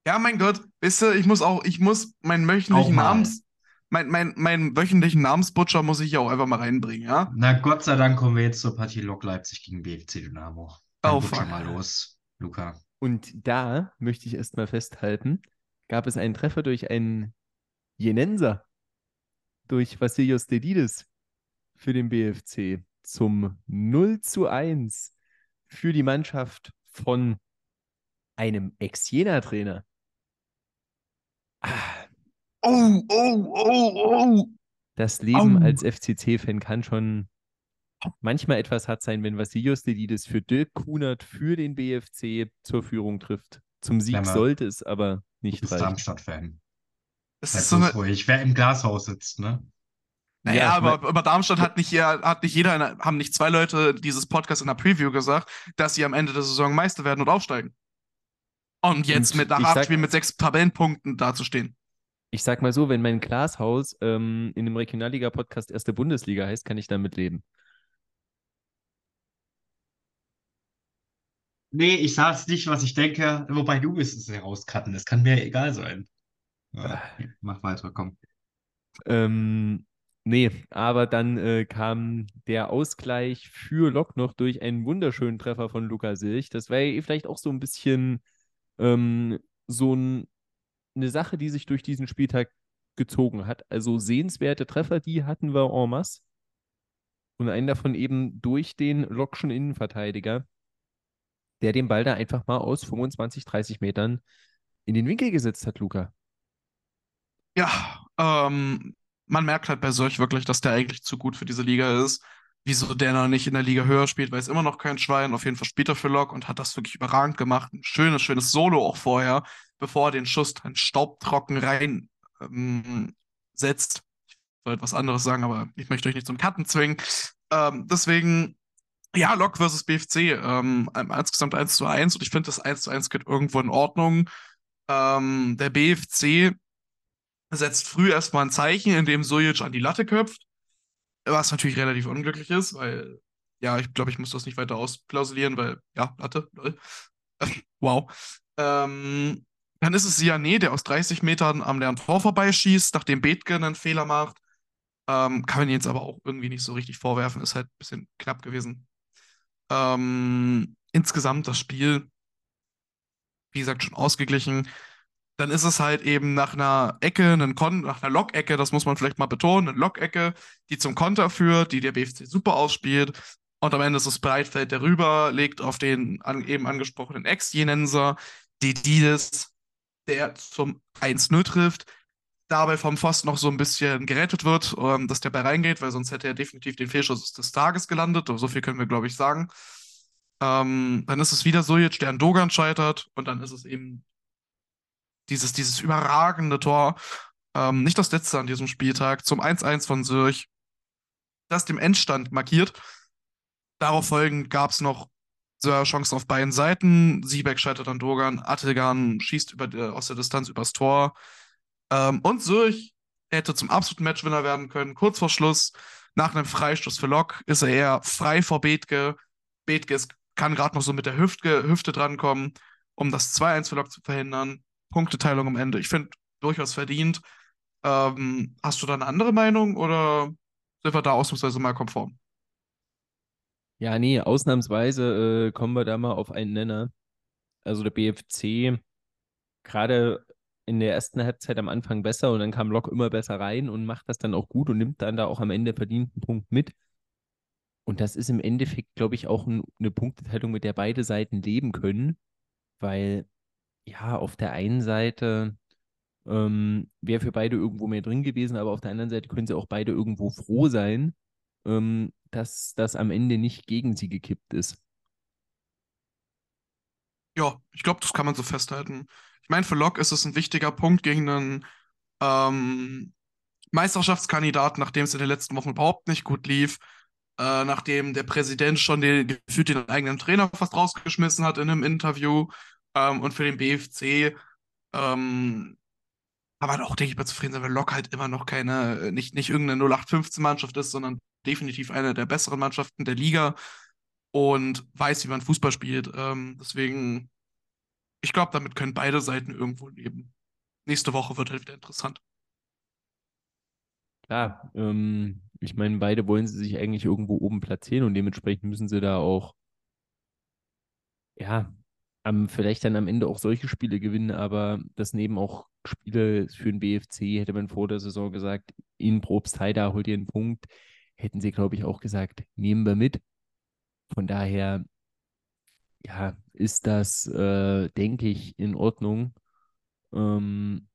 Ja, mein Gott, wisst ihr, ich muss auch, ich muss meinen wöchentlichen. Namens, mein, mein, meinen wöchentlichen Namensbutcher muss ich ja auch einfach mal reinbringen, ja? Na Gott sei Dank kommen wir jetzt zur Partie Lok Leipzig gegen BFC Dynamo. Dann Oh, fuck. schon mal los, Luca. Und da möchte ich erstmal festhalten, gab es einen Treffer durch einen Jenenser, durch Vassilios Dedides für den BFC zum 0 zu 1 für die Mannschaft von einem Ex-Jena-Trainer. Ah, Oh, oh, oh, oh. das Leben Au. als FCC-Fan kann schon manchmal etwas hart sein, wenn Vassilios Dedides für Dirk Kunert für den BFC zur Führung trifft. Zum Sieg sollte es aber Du nicht bist reichen. Darmstadt-Fan. Das Sei ist so eine, ruhig. Wer im Glashaus sitzt, ne? naja, Ja, aber, mein- aber Darmstadt hat nicht, ja, hat nicht jeder, der, haben nicht zwei Leute dieses Podcast in der Preview gesagt, dass sie am Ende der Saison Meister werden und aufsteigen. Und jetzt Und mit nach acht sag- Spielen mit sechs Tabellenpunkten dazustehen. Ich sag mal so, wenn mein Glashaus ähm, in einem Regionalliga-Podcast erste Bundesliga heißt, kann ich damit leben. Nee, ich sag's nicht, was ich denke, wobei du wirst es herauscutten. Es kann mir egal sein. Ja, mach weiter, komm. Ähm, nee, aber dann äh, kam der Ausgleich für Lok noch durch einen wunderschönen Treffer von Luca Silch. Das war ja vielleicht auch so ein bisschen ähm, so ein, eine Sache, die sich durch diesen Spieltag gezogen hat. Also sehenswerte Treffer, die hatten wir en masse. Und einen davon eben durch den Lokschen Innenverteidiger, der den Ball da einfach mal aus 25, 30 Metern in den Winkel gesetzt hat, Luca. Ja, ähm, man merkt halt bei Solch wirklich, dass der eigentlich zu gut für diese Liga ist. Wieso der noch nicht in der Liga höher spielt, weiß immer noch kein Schwein. Auf jeden Fall spielt er für Lok und hat das wirklich überragend gemacht. Ein schönes, schönes Solo auch vorher, bevor er den Schuss dann staubtrocken rein ähm. Ich wollte was anderes sagen, aber ich möchte euch nicht zum Cutten zwingen. Ähm, deswegen, ja, Lok versus BFC. Ähm, insgesamt 1 zu 1 und ich finde, das 1 zu 1 geht irgendwo in Ordnung. Ähm, der BFC setzt früh erstmal ein Zeichen, indem Sojic an die Latte köpft. Was natürlich relativ unglücklich ist, weil, ja, ich glaube, ich muss das nicht weiter ausklausulieren, weil, ja, Latte, lol. wow. Ähm, dann ist es Siane, der aus 30 Metern am leeren Tor vorbeischießt, nachdem Bethke einen Fehler macht. Ähm, kann man ihn jetzt aber auch irgendwie nicht so richtig vorwerfen, ist halt ein bisschen knapp gewesen. Ähm, insgesamt das Spiel, wie gesagt, schon ausgeglichen dann ist es halt eben nach einer Ecke, einen Kon nach einer Lockecke, das muss man vielleicht mal betonen, eine Lockecke, die zum Konter führt, die der BFC super ausspielt. Und am Ende ist es Breitfeld, der rüber legt auf den an, eben angesprochenen Ex-Jenenser, Dedides. der zum 1-0 trifft, dabei vom Pfosten noch so ein bisschen gerettet wird, ähm, dass der Ball reingeht, weil sonst hätte er definitiv den Fehlschuss des Tages gelandet. So viel können wir, glaube ich, sagen. Ähm, dann ist es wieder so jetzt, der an Dogan scheitert und dann ist es eben dieses, dieses überragende Tor, ähm, nicht das letzte an diesem Spieltag, zum 1-1 von Sürch, das dem Endstand markiert. Darauf folgend gab es noch so Chancen auf beiden Seiten. Siebeck scheitert an Dogan, Attilgan schießt über, äh, aus der Distanz übers Tor. Ähm, und Sürch hätte zum absoluten Matchwinner werden können. Kurz vor Schluss, nach einem Freistoß für Lok, ist er eher frei vor Bethke. Bethke kann gerade noch so mit der Hüfte, Hüfte drankommen, um das 2-1 für Lok zu verhindern. Punkteteilung am Ende. Ich finde durchaus verdient. Ähm, hast du da eine andere Meinung oder sind wir da ausnahmsweise mal konform? Ja, nee, ausnahmsweise äh, kommen wir da mal auf einen Nenner. Also der BFC, gerade in der ersten Halbzeit am Anfang besser und dann kam Lok immer besser rein und macht das dann auch gut und nimmt dann da auch am Ende verdienten Punkt mit. Und das ist im Endeffekt, glaube ich, auch ein, eine Punkteteilung, mit der beide Seiten leben können, weil ja, auf der einen Seite ähm, wäre für beide irgendwo mehr drin gewesen, aber auf der anderen Seite können sie auch beide irgendwo froh sein, ähm, dass das am Ende nicht gegen sie gekippt ist. Ja, ich glaube, das kann man so festhalten. Ich meine, für Lok ist es ein wichtiger Punkt gegen einen ähm, Meisterschaftskandidaten, nachdem es in den letzten Wochen überhaupt nicht gut lief, äh, nachdem der Präsident schon den, gefühlt den eigenen Trainer fast rausgeschmissen hat in einem Interview ähm, und für den BFC ähm, aber auch, denke ich mal, zufrieden sein, weil Lok halt immer noch keine, nicht, nicht irgendeine 0815-Mannschaft ist, sondern definitiv eine der besseren Mannschaften der Liga und weiß, wie man Fußball spielt. Ähm, deswegen ich glaube, damit können beide Seiten irgendwo leben. Nächste Woche wird halt wieder interessant. Klar, ähm, ich meine, beide wollen sie sich eigentlich irgendwo oben platzieren und dementsprechend müssen sie da auch, ja, am, vielleicht dann am Ende auch solche Spiele gewinnen, aber das neben auch Spiele für den BFC, hätte man vor der Saison gesagt, in Probstheida holt ihr einen Punkt, hätten sie, glaube ich, auch gesagt, nehmen wir mit. Von daher ja, ist das, äh, denke ich, in Ordnung. Ähm,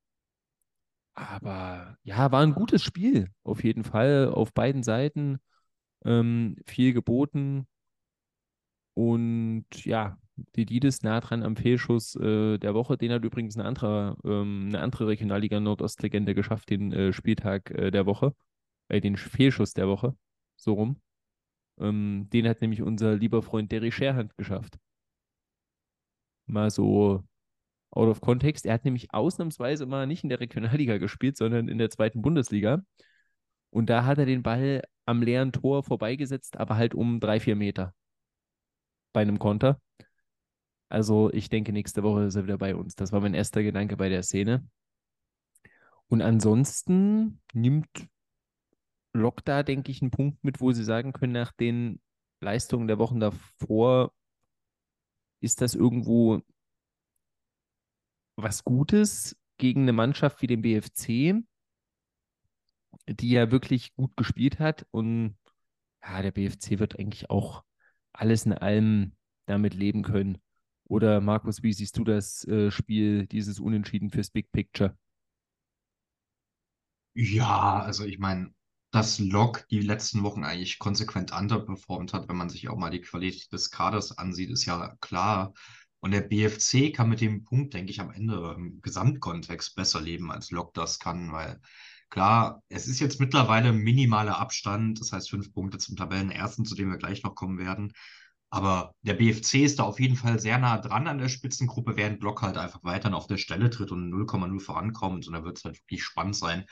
aber ja, war ein gutes Spiel, auf jeden Fall, auf beiden Seiten. Ähm, viel geboten. Und ja, Didis nah dran am Fehlschuss äh, der Woche. Den hat übrigens eine andere, ähm, eine andere Regionalliga Nordostlegende geschafft, den äh, Spieltag äh, der Woche. Äh, den Fehlschuss der Woche. So rum. Ähm, den hat nämlich unser lieber Freund Derry Scherhand geschafft mal so out of context. Er hat nämlich ausnahmsweise mal nicht in der Regionalliga gespielt, sondern in der zweiten Bundesliga. Und da hat er den Ball am leeren Tor vorbeigesetzt, aber halt um drei, vier Meter bei einem Konter. Also ich denke, nächste Woche ist er wieder bei uns. Das war mein erster Gedanke bei der Szene. Und ansonsten nimmt Lok da, denke ich, einen Punkt mit, wo sie sagen können, nach den Leistungen der Wochen davor ist das irgendwo was Gutes gegen eine Mannschaft wie den BFC, die ja wirklich gut gespielt hat. Und ja, der BFC wird eigentlich auch alles in allem damit leben können. Oder Markus, wie siehst du das äh, Spiel, dieses Unentschieden fürs Big Picture? Ja, also ich meine, dass Lok die letzten Wochen eigentlich konsequent underperformt hat, wenn man sich auch mal die Qualität des Kaders ansieht, ist ja klar. Und der BFC kann mit dem Punkt, denke ich, am Ende im Gesamtkontext besser leben, als Lok das kann, weil klar, es ist jetzt mittlerweile minimaler Abstand, das heißt fünf Punkte zum Tabellenersten, zu dem wir gleich noch kommen werden. Aber der BFC ist da auf jeden Fall sehr nah dran an der Spitzengruppe, während Lok halt einfach weiterhin auf der Stelle tritt und 0,0 vorankommt. Und da wird es halt wirklich spannend sein,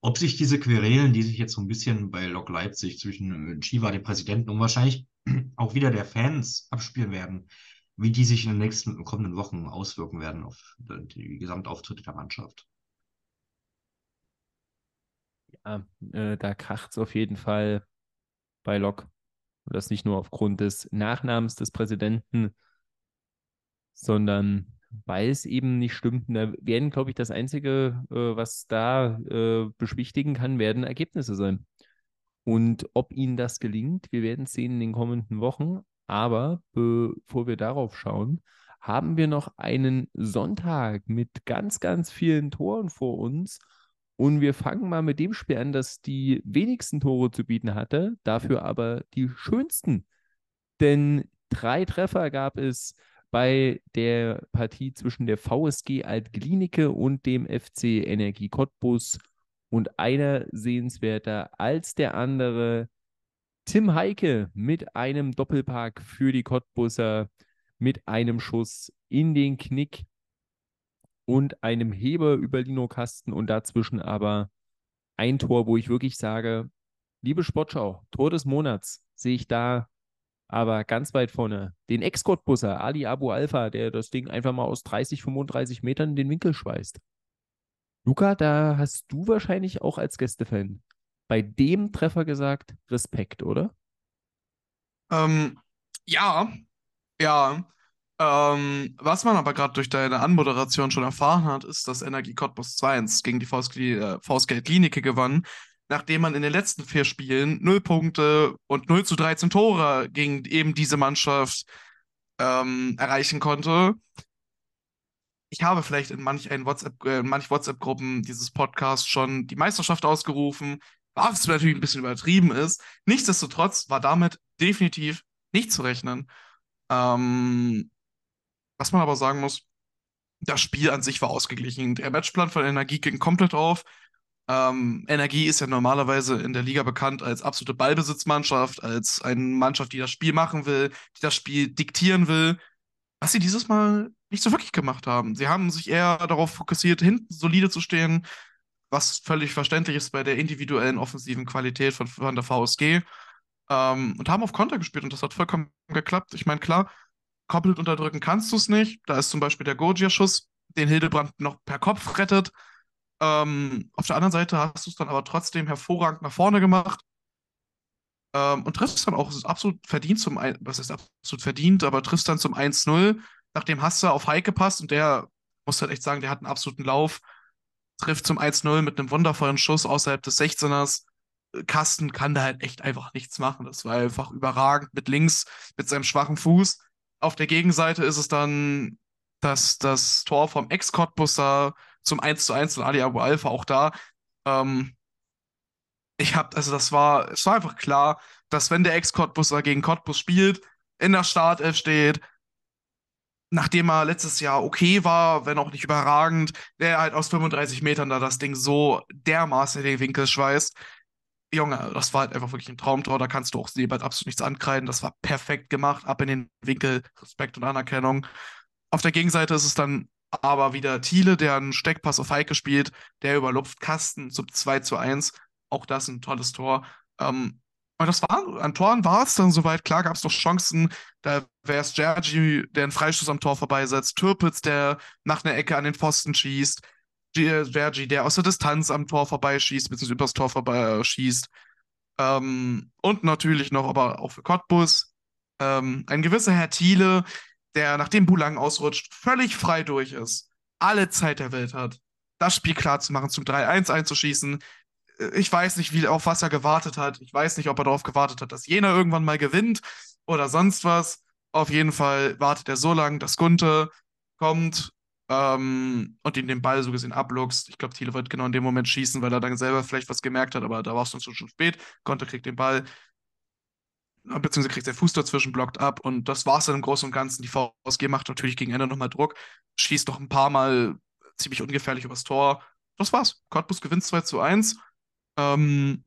ob sich diese Querelen, die sich jetzt so ein bisschen bei Lok Leipzig zwischen äh, Chiva, dem Präsidenten, und wahrscheinlich auch wieder der Fans abspielen werden, wie die sich in den nächsten kommenden Wochen auswirken werden auf die Gesamtauftritte der Mannschaft. Ja, äh, da kracht es auf jeden Fall bei Lok. Und das nicht nur aufgrund des Nachnamens des Präsidenten, sondern weil es eben nicht stimmt. Da werden, glaube ich, das Einzige, äh, was da äh, beschwichtigen kann, werden Ergebnisse sein. Und ob ihnen das gelingt, wir werden es sehen in den kommenden Wochen. Aber bevor wir darauf schauen, haben wir noch einen Sonntag mit ganz, ganz vielen Toren vor uns. Und wir fangen mal mit dem Spiel an, das die wenigsten Tore zu bieten hatte, dafür aber die schönsten. Denn drei Treffer gab es bei der Partie zwischen der VSG Alt-Glienicke und dem FC Energie Cottbus und einer sehenswerter als der andere. Tim Heike mit einem Doppelpark für die Cottbusser, mit einem Schuss in den Knick und einem Heber über Lino Kasten und dazwischen aber ein Tor, wo ich wirklich sage, liebe Sportschau, Tor des Monats sehe ich da aber ganz weit vorne den Ex-Cottbusser Ali Abu Alpha, der das Ding einfach mal aus 30, 35 Metern in den Winkel schweißt. Luca, da hast du wahrscheinlich auch als Gästefan bei dem Treffer gesagt, Respekt, oder? Ähm, ja, ja. Ähm, was man aber gerade durch deine Anmoderation schon erfahren hat, ist, dass Energie Cottbus 2-1 gegen die VSG, äh, gewann, nachdem man in den letzten vier Spielen 0 Punkte und 0 zu 13 Tore gegen eben diese Mannschaft ähm, erreichen konnte ich habe vielleicht in manch WhatsApp, äh, manch WhatsApp-Gruppen dieses Podcasts schon die Meisterschaft ausgerufen, was natürlich ein bisschen übertrieben ist. Nichtsdestotrotz war damit definitiv nicht zu rechnen. Ähm, was man aber sagen muss, das Spiel an sich war ausgeglichen. Der Matchplan von Energie ging komplett auf. Ähm, Energie ist ja normalerweise in der Liga bekannt als absolute Ballbesitzmannschaft, als eine Mannschaft, die das Spiel machen will, die das Spiel diktieren will. Was sie dieses Mal nicht so wirklich gemacht haben. Sie haben sich eher darauf fokussiert, hinten solide zu stehen, was völlig verständlich ist bei der individuellen offensiven Qualität von, von der VSG. Ähm, und haben auf Konter gespielt und das hat vollkommen geklappt. Ich meine, klar, koppelt unterdrücken kannst du es nicht. Da ist zum Beispiel der Gurgia-Schuss, den Hildebrand noch per Kopf rettet. Ähm, auf der anderen Seite hast du es dann aber trotzdem hervorragend nach vorne gemacht. Ähm, und triffst dann auch absolut verdient zum, was ist absolut verdient, aber triffst dann zum 1-0 nachdem Hasse auf Heike passt und der, muss halt echt sagen, der hat einen absoluten Lauf, trifft zum 1-0 mit einem wundervollen Schuss außerhalb des 16ers. Kasten kann da halt echt einfach nichts machen. Das war einfach überragend mit links, mit seinem schwachen Fuß. Auf der Gegenseite ist es dann das, das Tor vom Ex-Cottbusser zum 1 zu 1 und Ali Abu Alpha auch da. Ähm, ich hab, also das war, es war einfach klar, dass wenn der Ex-Cottbusser gegen Cottbus spielt, in der Startelf steht, nachdem er letztes Jahr okay war, wenn auch nicht überragend, der halt aus 35 Metern da das Ding so dermaßen in den Winkel schweißt. Junge, das war halt einfach wirklich ein Traumtor. Da kannst du auch Sebald absolut nichts ankreiden. Das war perfekt gemacht, ab in den Winkel, Respekt und Anerkennung. Auf der Gegenseite ist es dann aber wieder Thiele, der einen Steckpass auf Heike spielt, der überlupft Kasten zum 2 zu 1. Auch das ein tolles Tor. Ähm, und das war, an Toren war es dann soweit. Klar gab es noch Chancen. Da wäre es Gergi, der einen Freistoß am Tor vorbeisetzt. Türpitz, der nach einer Ecke an den Pfosten schießt. Gergi, der aus der Distanz am Tor vorbeischießt, beziehungsweise übers Tor vorbeischießt. Ähm, und natürlich noch, aber auch für Cottbus, ähm, ein gewisser Herr Thiele, der nachdem Bulang ausrutscht, völlig frei durch ist. Alle Zeit der Welt hat, das Spiel klar zu machen, zum 3-1 einzuschießen, ich weiß nicht, wie, auf was er gewartet hat. Ich weiß nicht, ob er darauf gewartet hat, dass jener irgendwann mal gewinnt oder sonst was. Auf jeden Fall wartet er so lange, dass Gunte kommt ähm, und ihm den Ball so gesehen abluchst. Ich glaube, Thiele wird genau in dem Moment schießen, weil er dann selber vielleicht was gemerkt hat, aber da war es dann schon spät. Gunte kriegt den Ball, beziehungsweise kriegt der Fuß dazwischen, blockt ab und das war es dann im Großen und Ganzen. Die VSG macht natürlich gegen Ende nochmal Druck, schießt doch ein paar Mal ziemlich ungefährlich übers Tor. Das war's. Cottbus gewinnt 2 zu 1. Ähm,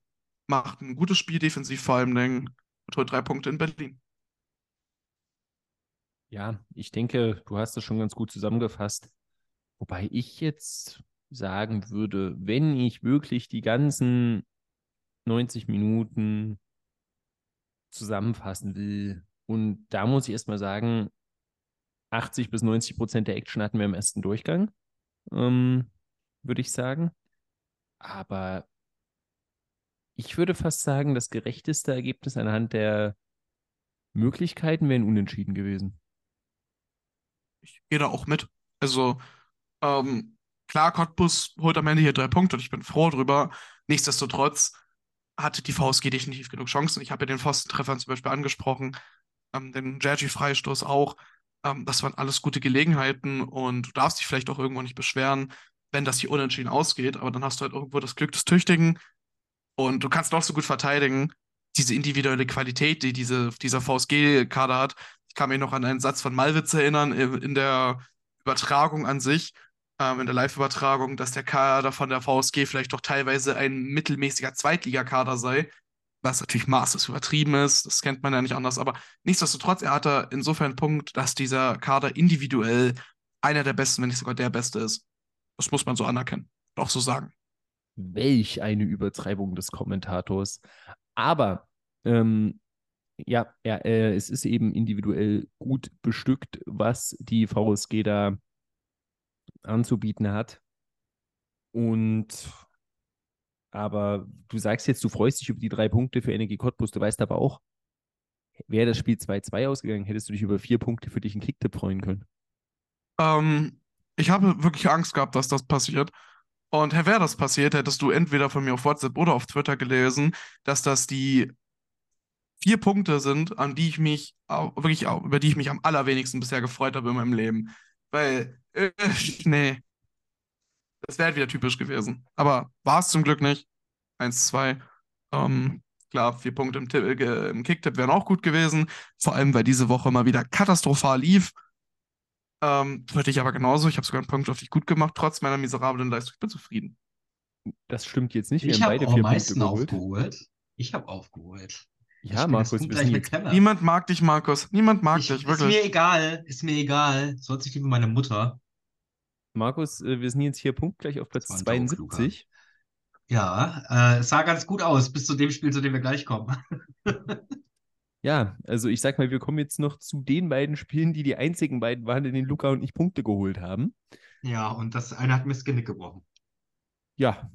macht ein gutes Spiel defensiv vor allem und holt drei Punkte in Berlin. Ja, ich denke, du hast das schon ganz gut zusammengefasst. Wobei ich jetzt sagen würde, wenn ich wirklich die ganzen 90 Minuten zusammenfassen will, und da muss ich erstmal sagen, 80 bis 90 Prozent der Action hatten wir im ersten Durchgang, ähm, würde ich sagen. Aber ich würde fast sagen, das gerechteste Ergebnis anhand der Möglichkeiten wäre ein Unentschieden gewesen. Ich gehe da auch mit. Also, ähm, klar, Cottbus holt am Ende hier drei Punkte und ich bin froh drüber. Nichtsdestotrotz hatte die VSG definitiv genug Chancen. Ich habe ja den Pfostentreffern zum Beispiel angesprochen, ähm, den Jergy-Freistoß auch. Ähm, das waren alles gute Gelegenheiten und du darfst dich vielleicht auch irgendwo nicht beschweren, wenn das hier unentschieden ausgeht, aber dann hast du halt irgendwo das Glück des Tüchtigen und du kannst noch so gut verteidigen. Diese individuelle Qualität, die diese, dieser VSG-Kader hat. Ich kann mich noch an einen Satz von Malwitz erinnern in der Übertragung an sich, ähm, in der Live-Übertragung, dass der Kader von der VSG vielleicht doch teilweise ein mittelmäßiger Zweitligakader sei, was natürlich maßlos übertrieben ist, das kennt man ja nicht anders, aber nichtsdestotrotz, er hatte insofern einen Punkt, dass dieser Kader individuell einer der besten, wenn nicht sogar der beste ist. Das muss man so anerkennen, auch so sagen. Welch eine Übertreibung des Kommentators. Aber ähm, ja, ja äh, es ist eben individuell gut bestückt, was die VSG da anzubieten hat. Und aber du sagst jetzt, du freust dich über die drei Punkte für Energie Cottbus. Du weißt aber auch, wäre das Spiel 2-2 ausgegangen, hättest du dich über vier Punkte für dich in Kicktipp freuen können. Ähm, ich habe wirklich Angst gehabt, dass das passiert. Und wäre das passiert, hättest du entweder von mir auf WhatsApp oder auf Twitter gelesen, dass das die vier Punkte sind, an die ich mich wirklich über die ich mich am allerwenigsten bisher gefreut habe in meinem Leben. Weil, äh, nee. Das wäre halt wieder typisch gewesen. Aber war es zum Glück nicht. Eins, zwei. Ähm, klar, vier Punkte im, äh, im Kicktipp wären auch gut gewesen. Vor allem, weil diese Woche mal wieder katastrophal lief. Ähm, würde ich aber genauso. Ich habe sogar einen Punkt auf dich gut gemacht, trotz meiner miserablen Leistung. Ich bin zufrieden. Das stimmt jetzt nicht. Wir ich habe beide auch vier am meisten Punkte aufgeholt. Ich habe aufgeholt. Ja, Markus, wir sind jetzt... Niemand mag dich, Markus. Niemand mag ich, dich, wirklich. Ist mir egal. Ist mir egal. Soll sich lieber meine Mutter. Markus, äh, wir sind jetzt hier punktgleich auf Platz 72. Ja, äh, es sah ganz gut aus, bis zu dem Spiel, zu dem wir gleich kommen. ja, also ich sag mal, wir kommen jetzt noch zu den beiden Spielen, die die einzigen beiden waren, in denen Luca und ich Punkte geholt haben. Ja, und das eine hat mir das Genick gebrochen. Ja.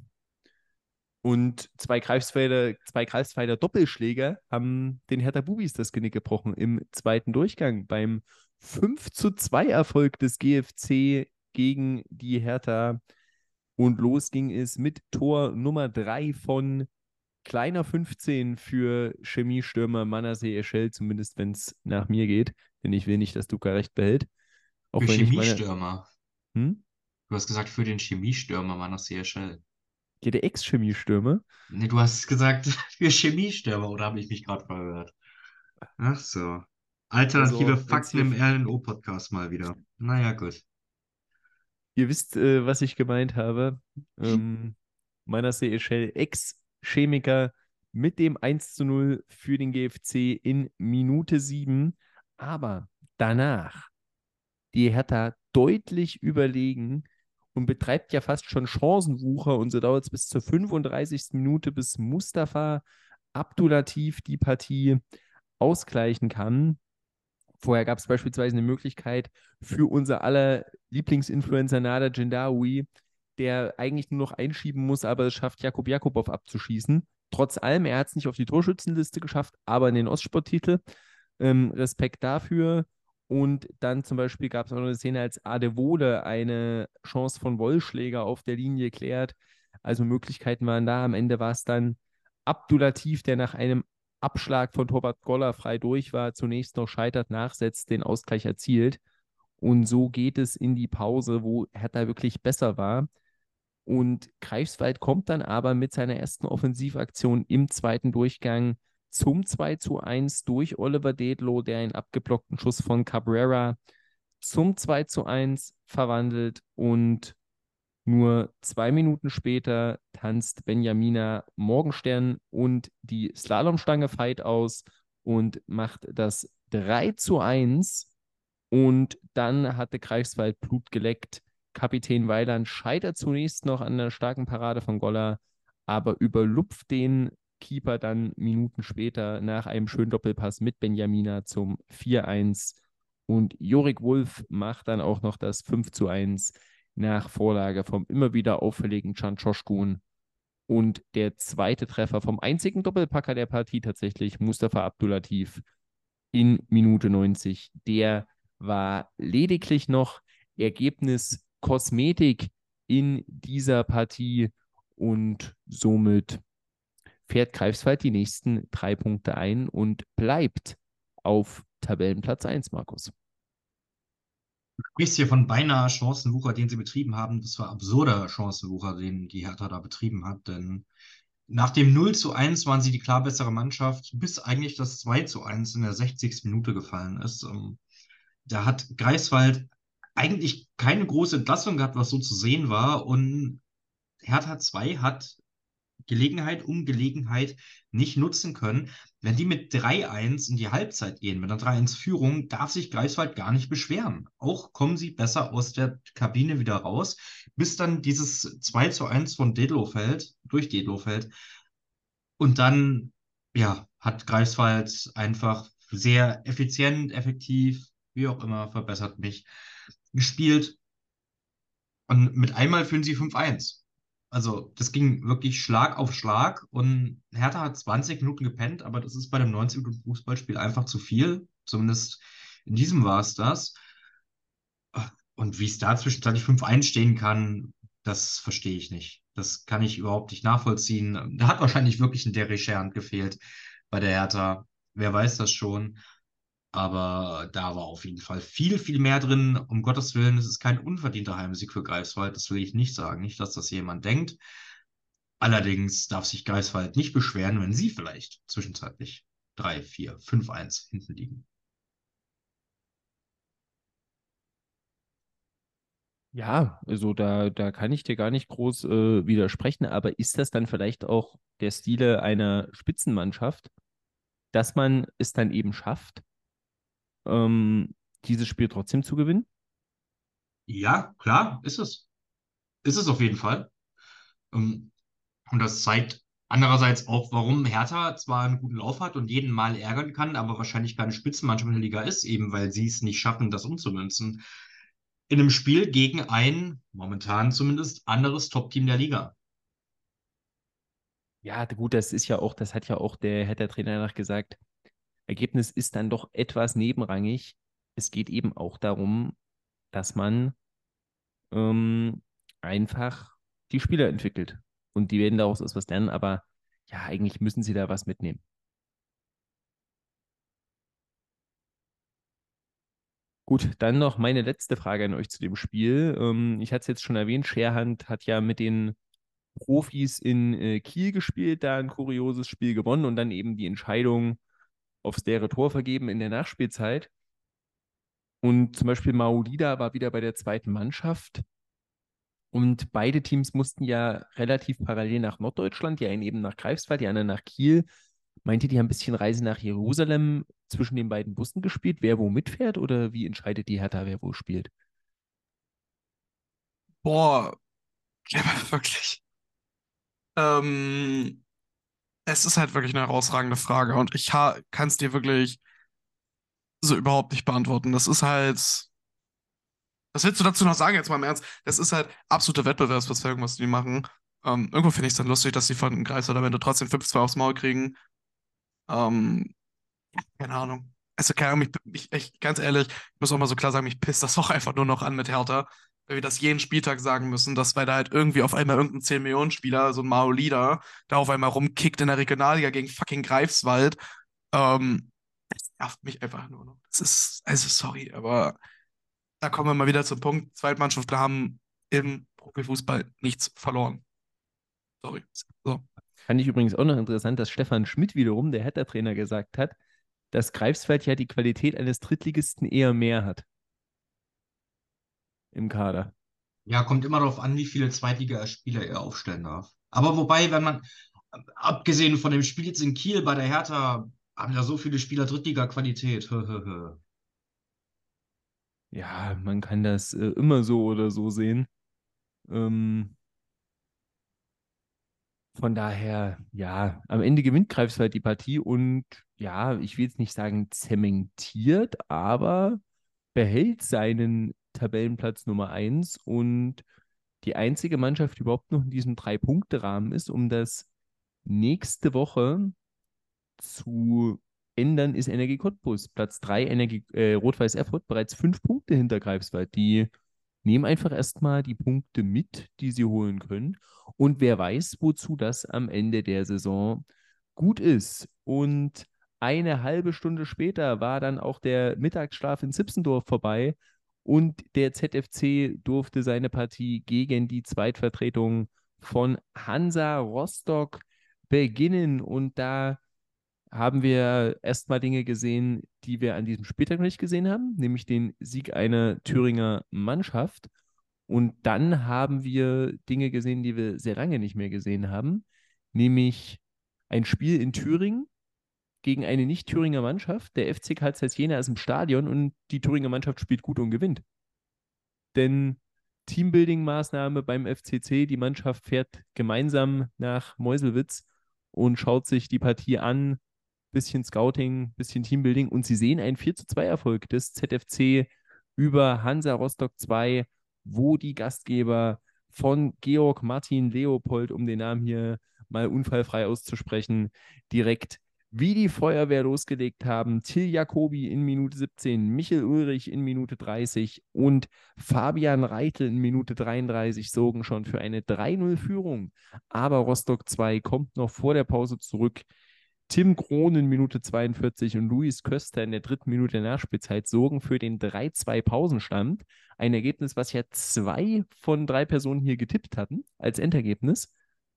Und zwei Greifswalder, zwei Greifswalder Doppelschläger haben den Hertha Bubis das Genick gebrochen im zweiten Durchgang beim 5 zu 2 Erfolg des GFC gegen die Hertha. Und los ging es mit Tor Nummer 3 von kleiner 15 für Chemiestürmer Manasseh Eschel, zumindest wenn es nach mir geht. Denn ich will nicht, dass Duca recht behält. Auch für Chemiestürmer. Meine... Hm? Du hast gesagt, für den Chemiestürmer Manasseh Eschel. Ja, der Ex-Chemiestürmer. Nee, du hast gesagt für Chemiestürmer, oder habe ich mich gerade verhört? Ach so. Alternative also, Fakten im RNO-Podcast mal wieder. Naja, gut. Ihr wisst, äh, was ich gemeint habe. Ähm, meiner Echel, Ex-Chemiker mit dem 1 zu 0 für den GFC in Minute 7. Aber danach die Hertha deutlich überlegen und betreibt ja fast schon Chancenwucher. Und so dauert es bis zur 35. Minute, bis Mustafa Abdulatif die Partie ausgleichen kann. Vorher gab es beispielsweise eine Möglichkeit für unser aller Lieblingsinfluencer Nada Jindawi, der eigentlich nur noch einschieben muss, aber es schafft, Jakob Jakubow abzuschießen. Trotz allem, er hat es nicht auf die Torschützenliste geschafft, aber in den Ostsporttitel. Ähm, Respekt dafür. Und dann zum Beispiel gab es auch noch eine Szene, als Adewole eine Chance von Wollschläger auf der Linie klärt. Also Möglichkeiten waren da. Am Ende war es dann Abdulatif, der nach einem Abschlag von Torwart Goller frei durch war, zunächst noch scheitert, nachsetzt, den Ausgleich erzielt. Und so geht es in die Pause, wo Hertha wirklich besser war. Und Greifswald kommt dann aber mit seiner ersten Offensivaktion im zweiten Durchgang zum 2 zu 1 durch Oliver Dedlow, der einen abgeblockten Schuss von Cabrera zum 2 zu 1 verwandelt und nur zwei Minuten später tanzt Benjamina Morgenstern und die Slalomstange Fight aus und macht das 3 zu 1. Und dann hatte Greifswald Blut geleckt. Kapitän Weiland scheitert zunächst noch an der starken Parade von Goller, aber überlupft den Keeper dann Minuten später nach einem schönen Doppelpass mit Benjamina zum 4-1. Und Jorik Wolf macht dann auch noch das 5 zu 1 nach Vorlage vom immer wieder auffälligen Can Çoşkun. Und der zweite Treffer vom einzigen Doppelpacker der Partie tatsächlich, Mustafa Abdulatif, in Minute 90. Der war lediglich noch Ergebnis Kosmetik in dieser Partie und somit fährt Greifswald die nächsten drei Punkte ein und bleibt auf Tabellenplatz 1, Markus. Du sprichst hier von beinahe Chancenwucher, den sie betrieben haben. Das war absurder Chancenwucher, den die Hertha da betrieben hat, denn nach dem 0 zu 1 waren sie die klar bessere Mannschaft, bis eigentlich das 2 zu 1 in der 60. Minute gefallen ist. Ähm, da hat Greifswald eigentlich keine große Entlassung gehabt, was so zu sehen war. Und Hertha 2 hat Gelegenheit um Gelegenheit nicht nutzen können. Wenn die mit 3-1 in die Halbzeit gehen, mit einer 3-1-Führung, darf sich Greifswald gar nicht beschweren. Auch kommen sie besser aus der Kabine wieder raus, bis dann dieses 2 1 von Dedlofeld, durch Dedlofeld. Und dann, ja, hat Greifswald einfach sehr effizient, effektiv, wie auch immer, verbessert mich, gespielt. Und mit einmal führen sie 5-1. Also, das ging wirklich Schlag auf Schlag und Hertha hat 20 Minuten gepennt, aber das ist bei dem 90 Minuten Fußballspiel einfach zu viel. Zumindest in diesem war es das. Und wie es da zwischenzeitlich 5-1 stehen kann, das verstehe ich nicht. Das kann ich überhaupt nicht nachvollziehen. Da hat wahrscheinlich wirklich ein Derry Schernd gefehlt bei der Hertha. Wer weiß das schon. Aber da war auf jeden Fall viel, viel mehr drin. Um Gottes Willen, es ist kein unverdienter Heimsieg für Greifswald. Das will ich nicht sagen. Nicht, dass das jemand denkt. Allerdings darf sich Greifswald nicht beschweren, wenn sie vielleicht zwischenzeitlich 3, 4, 5, 1 hinten liegen. Ja, also da, da kann ich dir gar nicht groß äh, widersprechen, aber ist das dann vielleicht auch der Stile einer Spitzenmannschaft, dass man es dann eben schafft, ähm, dieses Spiel trotzdem zu gewinnen? Ja, klar, ist es. Ist es auf jeden Fall. Ähm, und das zeigt andererseits auch, warum Hertha zwar einen guten Lauf hat und jeden Mal ärgern kann, aber wahrscheinlich keine Spitzenmannschaft in der Liga ist, eben weil sie es nicht schaffen, das umzumünzen. In einem Spiel gegen ein, momentan zumindest, anderes Top-Team der Liga. Ja, gut, das ist ja auch, das hat ja auch der, hat der Trainer nach gesagt, Ergebnis ist dann doch etwas nebenrangig. Es geht eben auch darum, dass man ähm, einfach die Spieler entwickelt. Und die werden daraus etwas lernen, aber ja, eigentlich müssen sie da was mitnehmen. Gut, dann noch meine letzte Frage an euch zu dem Spiel. Ähm, ich hatte es jetzt schon erwähnt, Scherhand hat ja mit den Profis in äh, Kiel gespielt, da ein kurioses Spiel gewonnen und dann eben die Entscheidung aufs leere Tor vergeben in der Nachspielzeit. Und zum Beispiel Maulida war wieder bei der zweiten Mannschaft. Und beide Teams mussten ja relativ parallel nach Norddeutschland, die einen eben nach Greifswald, die anderen nach Kiel. Meint ihr, die haben ein bisschen Reise nach Jerusalem zwischen den beiden Bussen gespielt, wer wo mitfährt oder wie entscheidet die Hertha, wer wo spielt? Boah, ja, wirklich. Ähm, es ist halt wirklich eine herausragende Frage und ich kann es dir wirklich so überhaupt nicht beantworten. Das ist halt. Was willst du dazu noch sagen, jetzt mal im Ernst? Das ist halt absolute Wettbewerbsverzerrung, was die machen. Ähm, irgendwo finde ich es dann lustig, dass die von oder wenn du trotzdem 5-2 aufs Maul kriegen. Ähm, keine Ahnung. Also, keine Ahnung, ich, ich, ganz ehrlich, ich muss auch mal so klar sagen, mich pisst das auch einfach nur noch an mit Hertha weil wir das jeden Spieltag sagen müssen, dass weil da halt irgendwie auf einmal irgendein 10-Millionen-Spieler, so ein Maolida, da auf einmal rumkickt in der Regionalliga gegen fucking Greifswald. Ähm, das nervt mich einfach nur noch. Das ist, also sorry, aber da kommen wir mal wieder zum Punkt. Zweitmannschaften haben im Profifußball nichts verloren. Sorry. So. Fand ich übrigens auch noch interessant, dass Stefan Schmidt wiederum, der Hertha-Trainer, gesagt hat, dass Greifswald ja die Qualität eines Drittligisten eher mehr hat im Kader. Ja, kommt immer darauf an, wie viele Zweitligaspieler er aufstellen darf. Aber wobei, wenn man, abgesehen von dem Spiel jetzt in Kiel bei der Hertha, haben ja so viele Spieler Drittliga-Qualität. ja, man kann das äh, immer so oder so sehen. Ähm, von daher, ja, am Ende gewinnt Greifswald die Partie und ja, ich will jetzt nicht sagen zementiert, aber behält seinen Tabellenplatz Nummer 1 und die einzige Mannschaft, die überhaupt noch in diesem Drei-Punkte-Rahmen ist, um das nächste Woche zu ändern, ist Energie Cottbus. Platz 3, Energie, äh, Rot-Weiß Erfurt, bereits fünf Punkte hinter Greifswald. Die nehmen einfach erstmal die Punkte mit, die sie holen können. Und wer weiß, wozu das am Ende der Saison gut ist. Und eine halbe Stunde später war dann auch der Mittagsschlaf in Zipsendorf vorbei Und der ZFC durfte seine Partie gegen die Zweitvertretung von Hansa Rostock beginnen. Und da haben wir erstmal Dinge gesehen, die wir an diesem Spieltag noch nicht gesehen haben, nämlich den Sieg einer Thüringer Mannschaft. Und dann haben wir Dinge gesehen, die wir sehr lange nicht mehr gesehen haben, nämlich ein Spiel in Thüringen gegen eine Nicht-Thüringer Mannschaft. Der FC Karl Zeiss Jena ist im Stadion und die Thüringer Mannschaft spielt gut und gewinnt. Denn Teambuilding-Maßnahme beim FCC, die Mannschaft fährt gemeinsam nach Meuselwitz und schaut sich die Partie an, bisschen Scouting, bisschen Teambuilding und sie sehen einen 4 zu 2 Erfolg des ZFC über Hansa Rostock 2 wo die Gastgeber von Georg Martin Leopold, um den Namen hier mal unfallfrei auszusprechen, direkt wie die Feuerwehr losgelegt haben. Till Jacobi in Minute 17, Michel Ulrich in Minute 30 und Fabian Reitel in Minute 33 sorgen schon für eine 3-0-Führung. Aber Rostock 2 kommt noch vor der Pause zurück. Tim Krohn in Minute 42 und Luis Köster in der dritten Minute der Nachspielzeit sorgen für den 3-2 Pausenstand. Ein Ergebnis, was ja zwei von drei Personen hier getippt hatten als Endergebnis.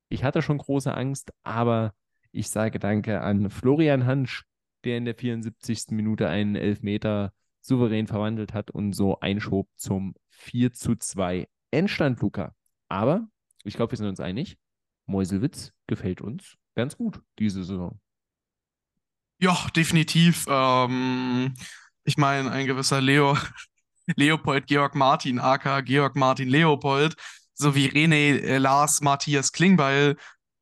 Ich hatte schon große Angst, aber ich sage Danke an Florian Hansch, der in der 74. Minute einen Elfmeter souverän verwandelt hat und so einschob zum 4 zu 2 Endstand, Luca. Aber ich glaube, wir sind uns einig. Meuselwitz gefällt uns ganz gut diese Saison. Ja, definitiv. Ähm, ich meine, ein gewisser Leo Leopold Georg Martin, aka Georg Martin Leopold, sowie René äh, Lars Matthias Klingbeil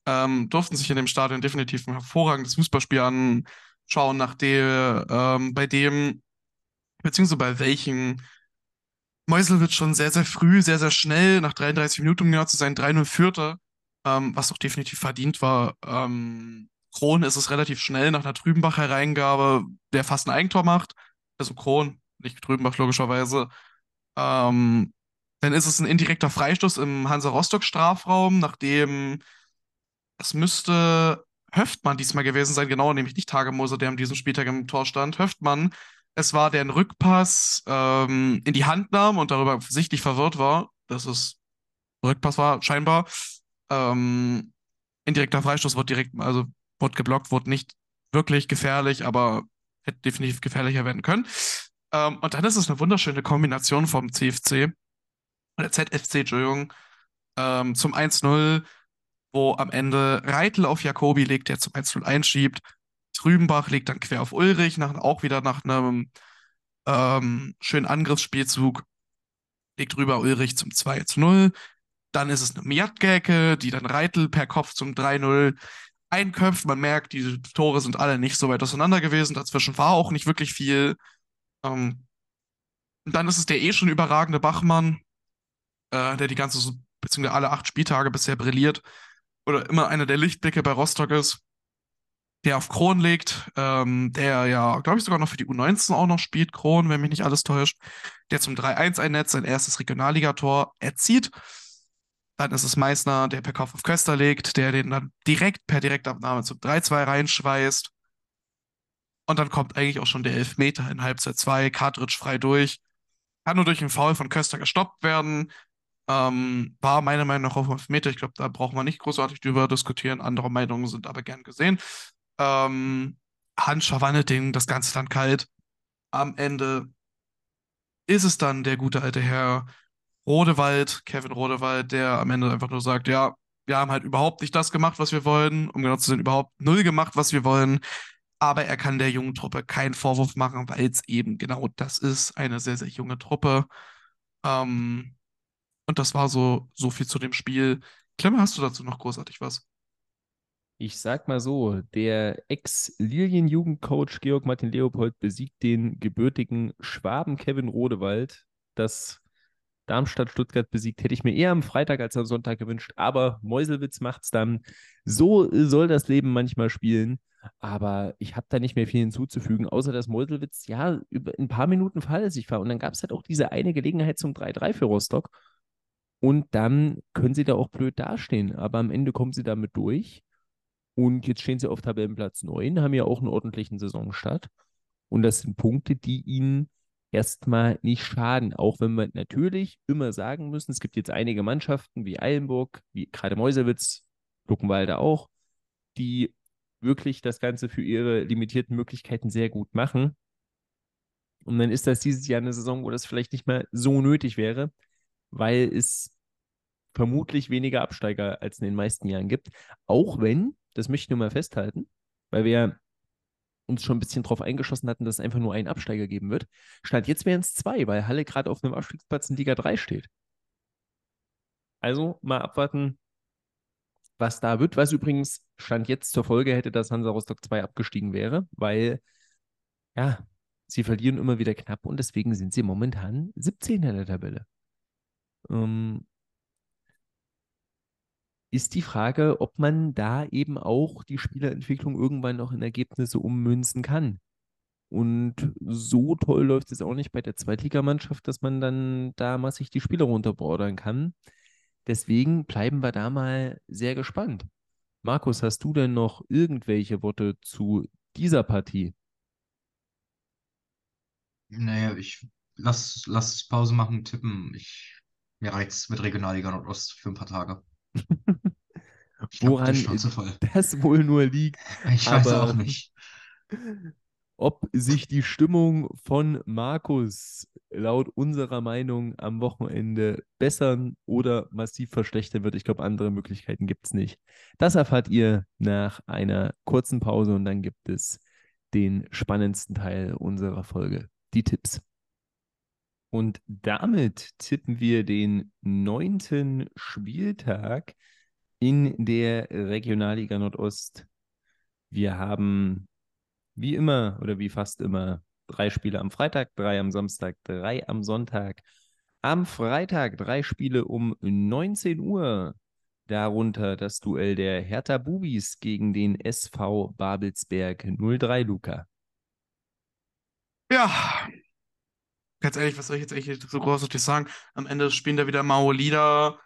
ähm, durften sich in dem Stadion definitiv ein hervorragendes Fußballspiel anschauen, nach der, ähm, bei dem, beziehungsweise bei welchen Meuselwitz schon sehr, sehr früh, sehr, sehr schnell, nach 33 Minuten, um genau zu sein, 3-0 führte, ähm, was auch definitiv verdient war. Ähm, Kron ist es relativ schnell nach einer Trübenbacher Reingabe, der fast ein Eigentor macht. Also Kron, nicht Trübenbach logischerweise. Ähm, dann ist es ein indirekter Freistoß im Hansa Rostock Strafraum, nachdem es müsste Höftmann diesmal gewesen sein, genau, nämlich nicht Tagemoser, der an diesem Spieltag im Tor stand. Höftmann, es war der Rückpass ähm, in die Hand nahm und darüber sichtlich verwirrt war, dass es Rückpass war, scheinbar. Ähm, indirekter Freistoß wird direkt, also wurde geblockt, wurde nicht wirklich gefährlich, aber hätte definitiv gefährlicher werden können. Ähm, und dann ist es eine wunderschöne Kombination vom CFC, oder ZFC, Entschuldigung, ähm, zum 1-0, wo am Ende Reitel auf Jakobi legt, der zum 1-0 einschiebt. Trübenbach legt dann quer auf Ulrich, nach, auch wieder nach einem ähm, schönen Angriffsspielzug, legt rüber Ulrich zum 2-0. Dann ist es eine Miatgäke, die dann Reitel per Kopf zum 3-0 einköpft. Man merkt, die Tore sind alle nicht so weit auseinander gewesen. Dazwischen war auch nicht wirklich viel. Ähm, dann ist es der eh schon überragende Bachmann, äh, der die ganze, beziehungsweise alle acht Spieltage bisher brilliert. Oder immer einer der Lichtblicke bei Rostock ist. Der auf Kron legt, ähm, der ja, glaube ich, sogar noch für die U19 auch noch spielt, Kron, wenn mich nicht alles täuscht. Der zum 3-1 einnetzt, sein erstes Regionalligator erzieht. Dann ist es Meißner, der per Kauf auf Köster legt, der den dann direkt per Direktabnahme zum 3-2 reinschweißt. Und dann kommt eigentlich auch schon der Elfmeter in Halbzeit 2, Cartridge frei durch. Kann nur durch einen Foul von Köster gestoppt werden. Ähm, war meiner Meinung nach auf Elfmeter. Ich glaube, da brauchen wir nicht großartig drüber diskutieren. Andere Meinungen sind aber gern gesehen. Ähm, Hans den, das Ganze dann kalt. Am Ende ist es dann der gute alte Herr Rodewald, Kevin Rodewald, der am Ende einfach nur sagt, ja, wir haben halt überhaupt nicht das gemacht, was wir wollen, um genau zu sein, überhaupt null gemacht, was wir wollen. Aber er kann der jungen Truppe keinen Vorwurf machen, weil es eben genau das ist, eine sehr, sehr junge Truppe. Ähm, und das war so, so viel zu dem Spiel. Klemmer, hast du dazu noch großartig was? Ich sag mal so, der Ex-Lilien-Jugendcoach Georg Martin Leopold besiegt den gebürtigen Schwaben Kevin Rodewald. Das Darmstadt Stuttgart besiegt, hätte ich mir eher am Freitag als am Sonntag gewünscht, aber Meuselwitz macht es dann. So soll das Leben manchmal spielen. Aber ich habe da nicht mehr viel hinzuzufügen, außer dass Meuselwitz ja über ein paar Minuten fahrlässig war. Und dann gab es halt auch diese eine Gelegenheit zum 3-3 für Rostock. Und dann können sie da auch blöd dastehen. Aber am Ende kommen sie damit durch. Und jetzt stehen sie auf Tabellenplatz 9, haben ja auch einen ordentlichen Saisonstart. Und das sind Punkte, die ihnen erstmal nicht schaden. Auch wenn wir natürlich immer sagen müssen, es gibt jetzt einige Mannschaften wie Eilenburg, wie gerade Meuselwitz, Luckenwalde auch, die wirklich das Ganze für ihre limitierten Möglichkeiten sehr gut machen. Und dann ist das dieses Jahr eine Saison, wo das vielleicht nicht mehr so nötig wäre, weil es vermutlich weniger Absteiger als in den meisten Jahren gibt. Auch wenn, das möchte ich nur mal festhalten, weil wir uns schon ein bisschen drauf eingeschossen hatten, dass es einfach nur einen Absteiger geben wird. Stand jetzt wären es zwei, weil Halle gerade auf einem Abstiegsplatz in Liga 3 steht. Also mal abwarten, was da wird. Was übrigens Stand jetzt zur Folge hätte, dass Hansa Rostock 2 abgestiegen wäre, weil ja, sie verlieren immer wieder knapp und deswegen sind sie momentan 17 in der Tabelle. Ähm, ist die Frage, ob man da eben auch die Spielerentwicklung irgendwann noch in Ergebnisse ummünzen kann. Und so toll läuft es auch nicht bei der Zweitligamannschaft, dass man dann da massig die Spieler runterbordern kann. Deswegen bleiben wir da mal sehr gespannt. Markus, hast du denn noch irgendwelche Worte zu dieser Partie? Naja, ich lass, lass Pause machen, tippen. Ich, mir reicht's mit Regionalliga Nordost für ein paar Tage. Ich glaub, Woran das wohl nur liegt. Ich weiß auch nicht. Ob sich die Stimmung von Markus laut unserer Meinung am Wochenende bessern oder massiv verschlechtern wird. Ich glaube, andere Möglichkeiten gibt es nicht. Das erfahrt ihr nach einer kurzen Pause und dann gibt es den spannendsten Teil unserer Folge, die Tipps. Und damit tippen wir den neunten Spieltag in der Regionalliga Nordost. Wir haben wie immer oder wie fast immer drei Spiele am Freitag, drei am Samstag, drei am Sonntag. Am Freitag drei Spiele um 19 Uhr. Darunter das Duell der Hertha Bubis gegen den SV Babelsberg 03 Luca. Ja, ganz ehrlich, was soll ich jetzt eigentlich so großartig sagen? Am Ende spielen da wieder Mao Lieder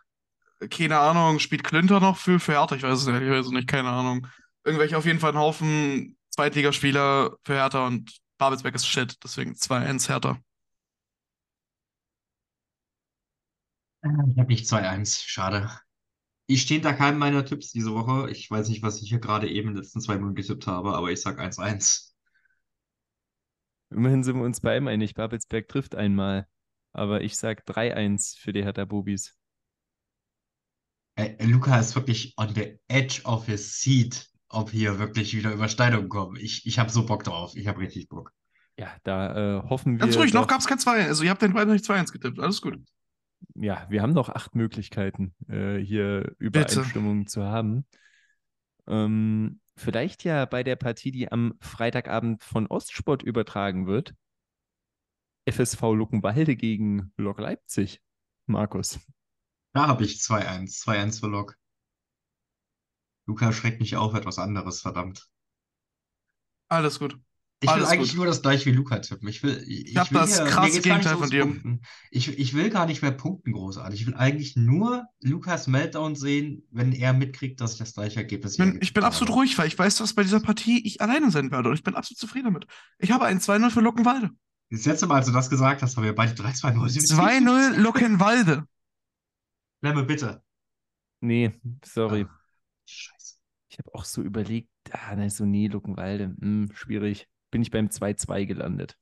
keine Ahnung, spielt Klünter noch für, Hertha? Ich weiß es ehrlich weiß nicht, keine Ahnung. Irgendwelche auf jeden Fall einen Haufen Zweitligaspieler für Hertha und Babelsberg ist shit, deswegen 2-1 Hertha. Ich habe nicht 2-1, schade. Ich stehe da keinem meiner Tipps diese Woche. Ich weiß nicht, was ich hier gerade eben in den letzten zwei Minuten getippt habe, aber ich sag 1-1. Immerhin sind wir uns bei ihm einig. Babelsberg trifft einmal. Aber ich sag 3-1 für die Hertha Bubis. Äh, Luca ist wirklich on the edge of his seat, ob hier wirklich wieder Überschneidungen kommen. Ich, ich habe so Bock drauf. Ich habe richtig Bock. Ja, da äh, hoffen wir. Ganz ruhig, noch gab es kein 2 Also, ihr habt den beiden nicht 2-1 getippt. Alles gut. Ja, wir haben noch acht Möglichkeiten, äh, hier Übereinstimmungen zu haben. Ähm, vielleicht ja bei der Partie, die am Freitagabend von Ostsport übertragen wird. FSV Luckenwalde gegen Lok Leipzig. Markus. Da habe ich 2-1. 2-1 für Lok. Luca schreckt mich auf etwas anderes, verdammt. Alles gut. Ich Alles will eigentlich gut. nur das gleiche wie Luca tippen. Ich will, ich, Ich hab will das hier, nicht Gegenteil von dir. Punkten. Ich, ich will gar nicht mehr punkten großartig. Ich will eigentlich nur Lukas Meltdown sehen, wenn er mitkriegt, dass ich das gleiche Ergebnis Ich bin, ich bin absolut habe. ruhig, weil ich weiß, dass bei dieser Partie ich alleine sein werde und ich bin absolut zufrieden damit. Ich habe ein 2-0 für Luckenwalde. Das letzte Mal, als du das gesagt hast, haben wir beide 3-2 Mäuse 2-0 Luckenwalde. Lemme, bitte. Nee, sorry. Ah, Scheiße. Ich habe auch so überlegt, ah, na, so nee, Luckenwalde, hm, schwierig. Bin ich beim 2-2 gelandet.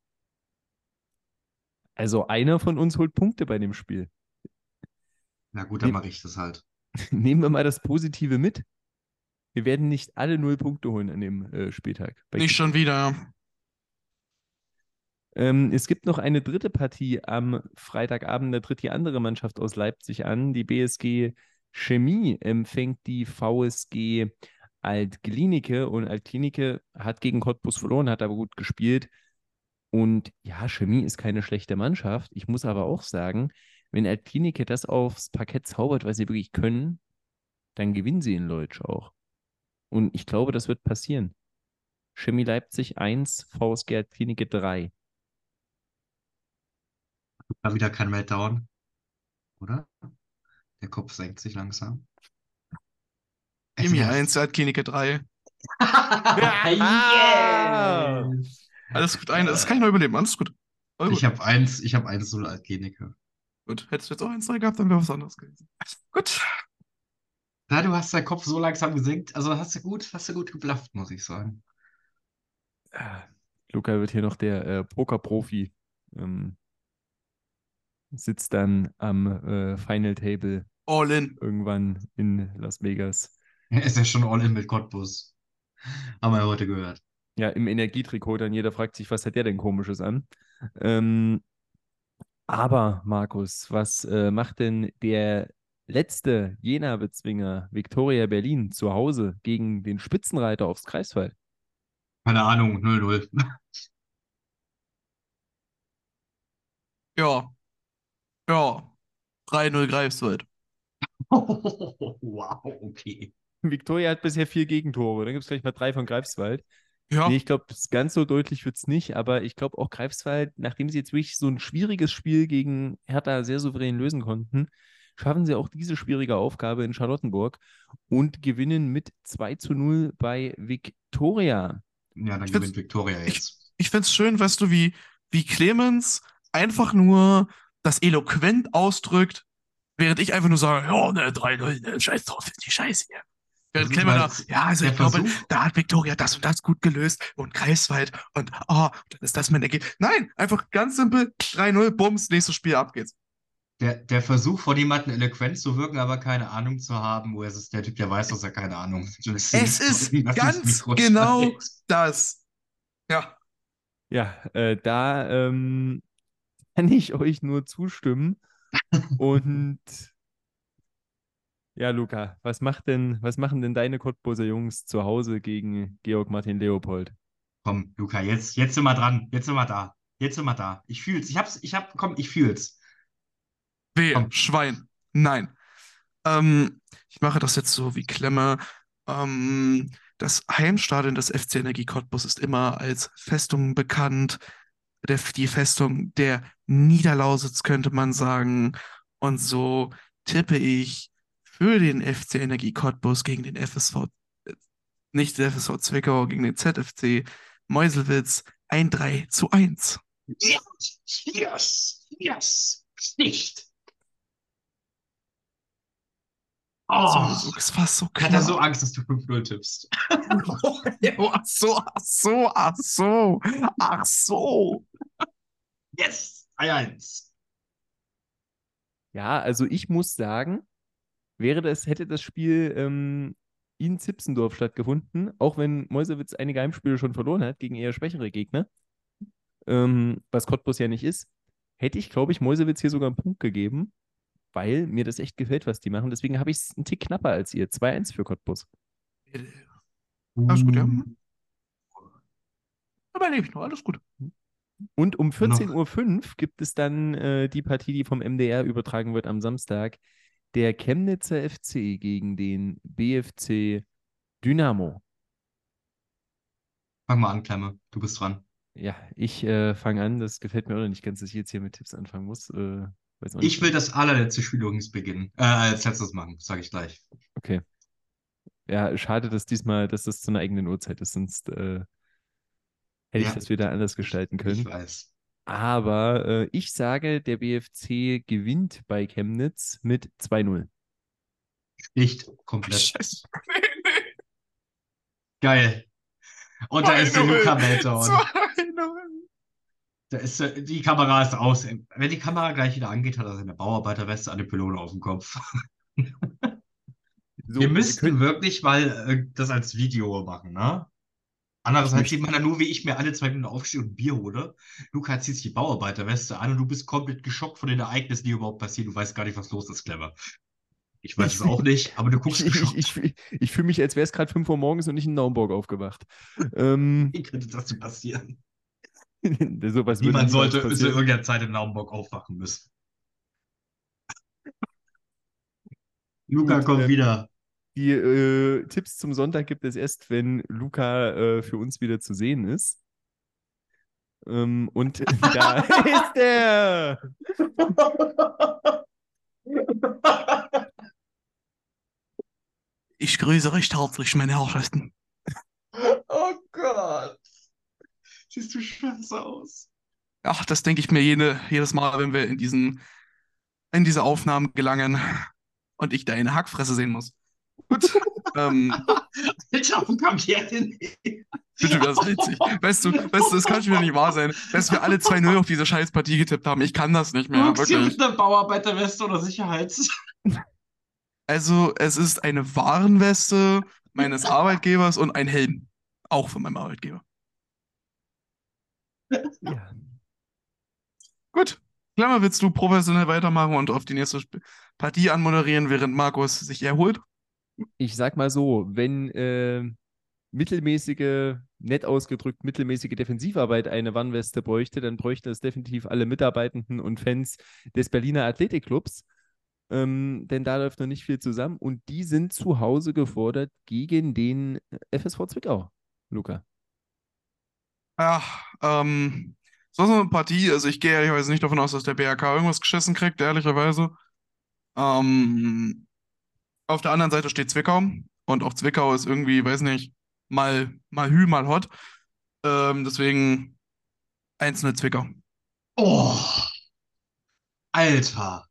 Also einer von uns holt Punkte bei dem Spiel. Na gut, dann mache ich das halt. Nehmen wir mal das Positive mit. Wir werden nicht alle null Punkte holen an dem äh, Spieltag. Bei Nicht schon wieder. Ähm, es gibt noch eine dritte Partie am Freitagabend. Da tritt die andere Mannschaft aus Leipzig an. Die BSG Chemie empfängt die VSG Altklinike und Altklinike hat gegen Cottbus verloren, hat aber gut gespielt. Und ja, Chemie ist keine schlechte Mannschaft. Ich muss aber auch sagen, wenn Altklinike das aufs Parkett zaubert, was sie wirklich können, dann gewinnen sie in Leutsch auch. Und ich glaube, das wird passieren. Chemie Leipzig 1, VSG Altklinike 3. Da wieder kein Meltdown. Oder? Der Kopf senkt sich langsam. Yes. 1, Altklinike 3. yes! Alles gut, ein, das kann ich noch überleben. Alles gut. Voll Ich habe eins, ich habe eins null als Geneke. Gut, hättest du jetzt auch eins drei gehabt, dann wäre was anderes gewesen. Gut. Ja, du hast deinen Kopf so langsam gesenkt. Also hast du gut, hast du gut geblufft, muss ich sagen. Ah, Luca wird hier noch der äh, Pokerprofi. Ähm, sitzt dann am äh, Final Table All in. irgendwann in Las Vegas. Er ist ja schon all in mit Cottbus. Haben wir ja heute gehört. Ja, im Energietrikot, dann jeder fragt sich, was hat der denn Komisches an? Ähm, aber, Markus, was äh, macht denn der letzte Jena-Bezwinger Viktoria Berlin zu Hause gegen den Spitzenreiter aufs Kreisfeld? Keine Ahnung, 0-0. Ja. Ja. 3-0 Greifswald. wow, okay. Viktoria hat bisher vier Gegentore. Dann gibt es gleich mal drei von Greifswald. Ja. Nee, ich glaube, ganz so deutlich wird es nicht, aber ich glaube auch Greifswald, nachdem sie jetzt wirklich so ein schwieriges Spiel gegen Hertha sehr souverän lösen konnten, schaffen sie auch diese schwierige Aufgabe in Charlottenburg und gewinnen mit 2 zu 0 bei Viktoria. Ja, dann Ich gewinnt find's- Viktoria ich- jetzt. Ich find's schön, weißt du, wie, wie Clemens einfach nur das eloquent ausdrückt, während ich einfach nur sage, ja, ne, 3-0, ne, scheiß drauf, ist die Scheiße hier. Ist Clemens mal da, ja, also ich glaube, Versuch. da hat Viktoria das und das gut gelöst und Greifswald und, ah, dann ist das mein Ergebnis. Nein, einfach ganz simpel, 3-0, Bums, nächstes Spiel, ab geht's. Der, der Versuch, von jemandem eloquent zu wirken, aber keine Ahnung zu haben, wo es ist der Typ, der weiß, dass er keine Ahnung hat. Es ist ganz genau das. Ja, Ja, äh, da ähm, kann ich euch nur zustimmen. Und ja, Luca, was macht denn, was machen denn deine Cottbuser Jungs zu Hause gegen Georg Martin Leopold? Komm, Luca, jetzt, jetzt sind wir dran. Jetzt sind wir da. Jetzt sind wir da. Ich fühl's. Ich hab's, ich hab, komm, ich fühl's. wehe, Komm. Schwein. Nein. Ähm, ich mache das jetzt so wie Klemme. Ähm, das Heimstadion des FC Energie Cottbus ist immer als Festung bekannt. Der, die Festung der Niederlausitz könnte man sagen. Und so tippe ich für den FC Energie Cottbus gegen den FSV, äh, nicht den FSV Zwickau, gegen den ZFC Meuselwitz ein 3 zu 1. Yes, yes, yes. Nicht. Oh, So, es war so ich hatte klar. so Angst, dass du 5-0 tippst. Oh, ach so, ach so, ach so, ach so. Yes, 1-1. Ja, also ich muss sagen, wäre das, hätte das Spiel ähm, in Zipsendorf stattgefunden, auch wenn Meuselwitz einige Heimspiele schon verloren hat gegen eher schwächere Gegner, ähm, was Cottbus ja nicht ist, hätte ich, glaube ich, Meuselwitz hier sogar einen Punkt gegeben, weil mir das echt gefällt, was die machen. Deswegen habe ich es einen Tick knapper als ihr. 2-1 für Cottbus. Alles gut, ja. Mhm. Überlebe ich noch, alles gut. Und um Noch- 14.05 Uhr gibt es dann äh, die Partie, die vom MDR übertragen wird am Samstag. Der Chemnitzer FC gegen den BFC Dynamo. Fang mal an, Klemme. Du bist dran. Ja, ich äh, fange an. Das gefällt mir auch noch nicht ganz, dass ich jetzt hier mit Tipps anfangen muss. Äh, Ich will das allerletzte Spiel übrigens beginnen. Äh, als letztes machen, sage ich gleich. Okay. Ja, schade, dass diesmal, dass das zu einer eigenen Uhrzeit ist, sonst äh, hätte ich Ja. das wieder anders gestalten Ich können. weiß. Aber äh, ich sage, der BFC gewinnt bei Chemnitz mit 2-0. Nicht komplett. Scheiße. Geil. Und da ist der 2-0. Luca Melton. 2-0. Da ist, äh, die Kamera ist aus. Wenn die Kamera gleich wieder angeht, hat er seine Bauarbeiterweste eine Pylone auf dem Kopf. So, Wir wir müssten können- wirklich mal äh, das als Video machen, ne? Andererseits sieht man dann nur, wie ich mir alle zwei Minuten aufstehe und Bier hole. Luca zieht sich die Bauarbeiterweste an und du bist komplett geschockt von den Ereignissen, die überhaupt passieren. Du weißt gar nicht, was los ist, clever. Ich weiß es auch nicht, aber du guckst Ich, ich, geschockt. ich, ich, ich fühle mich, als wäre es gerade 5 Uhr morgens und nicht in Naumburg aufgewacht. Ähm, Wie könnte das denn passieren? sowas würde Niemand sollte zu irgendeiner Zeit in Naumburg aufwachen müssen. Luca kommt ähm, wieder. Die äh, Tipps zum Sonntag gibt es erst, wenn Luca äh, für uns wieder zu sehen ist. Ähm, und da ist er! Ich grüße recht herzlich, meine Herrschaften. oh Gott. Siehst du scheiße aus. Ach, das denke ich mir jede, jedes Mal, wenn wir in diesen, in diese Aufnahmen gelangen und ich da eine Hackfresse sehen muss. Gut. ähm, Alter, wo kam der denn? bitte, das ist witzig. Weißt du, weißt du, das kann schon wieder nicht wahr sein, dass wir alle 2-0 auf diese scheiß Partie getippt haben. Ich kann das nicht mehr, du wirklich. mit einer Bauarbeiterweste oder Sicherheits? Also, es ist eine Warenweste meines Arbeitgebers und ein Helm. Auch von meinem Arbeitgeber. Ja. Gut. Klammer, willst du professionell weitermachen und auf die nächste Partie anmoderieren, während Markus sich erholt? Ich sag mal so, wenn äh, mittelmäßige, nett ausgedrückt, mittelmäßige Defensivarbeit eine Warnweste bräuchte, dann bräuchten es definitiv alle Mitarbeitenden und Fans des Berliner Athletikclubs. Ähm, denn da läuft noch nicht viel zusammen und die sind zu Hause gefordert gegen den FSV Zwickau, Luca. Ja, ähm, so eine Partie, also ich gehe ehrlicherweise nicht davon aus, dass der BRK irgendwas geschissen kriegt, ehrlicherweise. Ähm, auf der anderen Seite steht Zwickau und auch Zwickau ist irgendwie, weiß nicht, mal, mal Hü, mal Hot. Ähm, deswegen 1-0 Zwickau. Oh. Alter.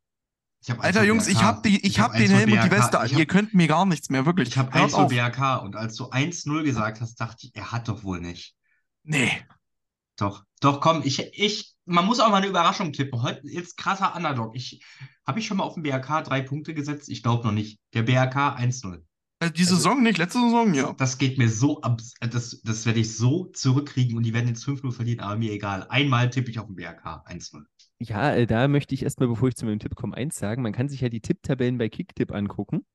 Ich hab Alter Jungs, ich BRK. hab, die, ich hab Eishockey den Helm und die. Weste. Ich Ihr hab, könnt mir gar nichts mehr, wirklich. ich hab Hört Eishockey auf. BRK und als du 1-0 gesagt hast, dachte ich, er hat doch wohl nicht. Nee. Doch, doch, komm, ich, ich, man muss auch mal eine Überraschung tippen. Heute jetzt krasser Underdog. Ich, habe ich schon mal auf den BRK drei Punkte gesetzt? Ich glaube noch nicht. Der BRK 1-0. Also die Also- Saison nicht, letzte Saison, ja. Das geht mir so abs das, das werde ich so zurückkriegen und die werden jetzt 5-0 verlieren, aber mir egal. Einmal tippe ich auf den BRK 1-0. Ja, äh, da möchte ich erstmal, bevor ich zu meinem Tipp komme, eins sagen. Man kann sich ja die Tipptabellen bei Kicktipp angucken.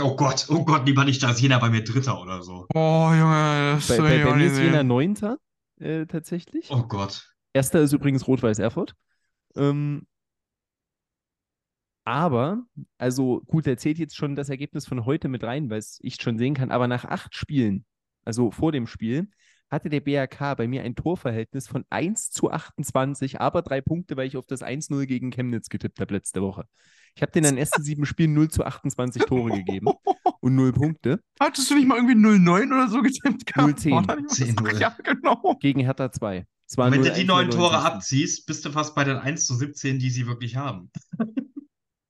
Oh Gott, oh Gott, lieber nicht, da ist jeder bei mir Dritter oder so. Oh, Junge, das Bei, bei, ich bei mir ist Jena sehen. Neunter äh, tatsächlich. Oh Gott. Erster ist übrigens Rot-Weiß Erfurt. Ähm, aber, also gut, er zählt jetzt schon das Ergebnis von heute mit rein, weil ich schon sehen kann, aber nach acht Spielen, also vor dem Spiel, hatte der BRK bei mir ein Torverhältnis von 1 zu 28, aber drei Punkte, weil ich auf das 1-0 gegen Chemnitz getippt habe letzte Woche. Ich habe den in den ersten sieben Spielen 0 zu 28 Tore gegeben und 0 Punkte Hattest du nicht mal irgendwie 0-9 oder so getippt gehabt? 0-10. War da nicht was? 10-0. Ach, Ja, genau. gegen Hertha 2. Es war Und wenn 0-1 du die neun Tore 90. abziehst, bist du fast bei den 1 zu 17, die sie wirklich haben.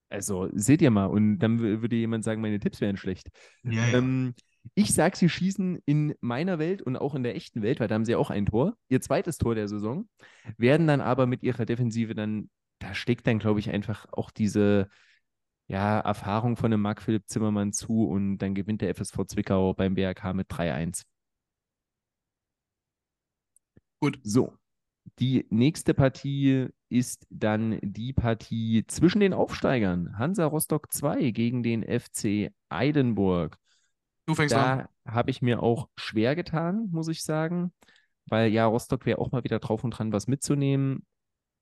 Also, seht ihr mal, und dann wü- würde jemand sagen, meine Tipps wären schlecht. Ja, ja. Ähm, ich sag, sie schießen in meiner Welt und auch in der echten Welt, weil da haben sie auch ein Tor, ihr zweites Tor der Saison, werden dann aber mit ihrer Defensive dann, da steckt dann, glaube ich, einfach auch diese ja, Erfahrung von dem Marc-Philipp Zimmermann zu und dann gewinnt der FSV Zwickau beim BRK mit 3-1. Gut. So, die nächste Partie ist dann die Partie zwischen den Aufsteigern. Hansa Rostock 2 gegen den FC Eidenburg. Du fängst an. Da habe ich mir auch schwer getan, muss ich sagen, weil ja, Rostock wäre auch mal wieder drauf und dran, was mitzunehmen.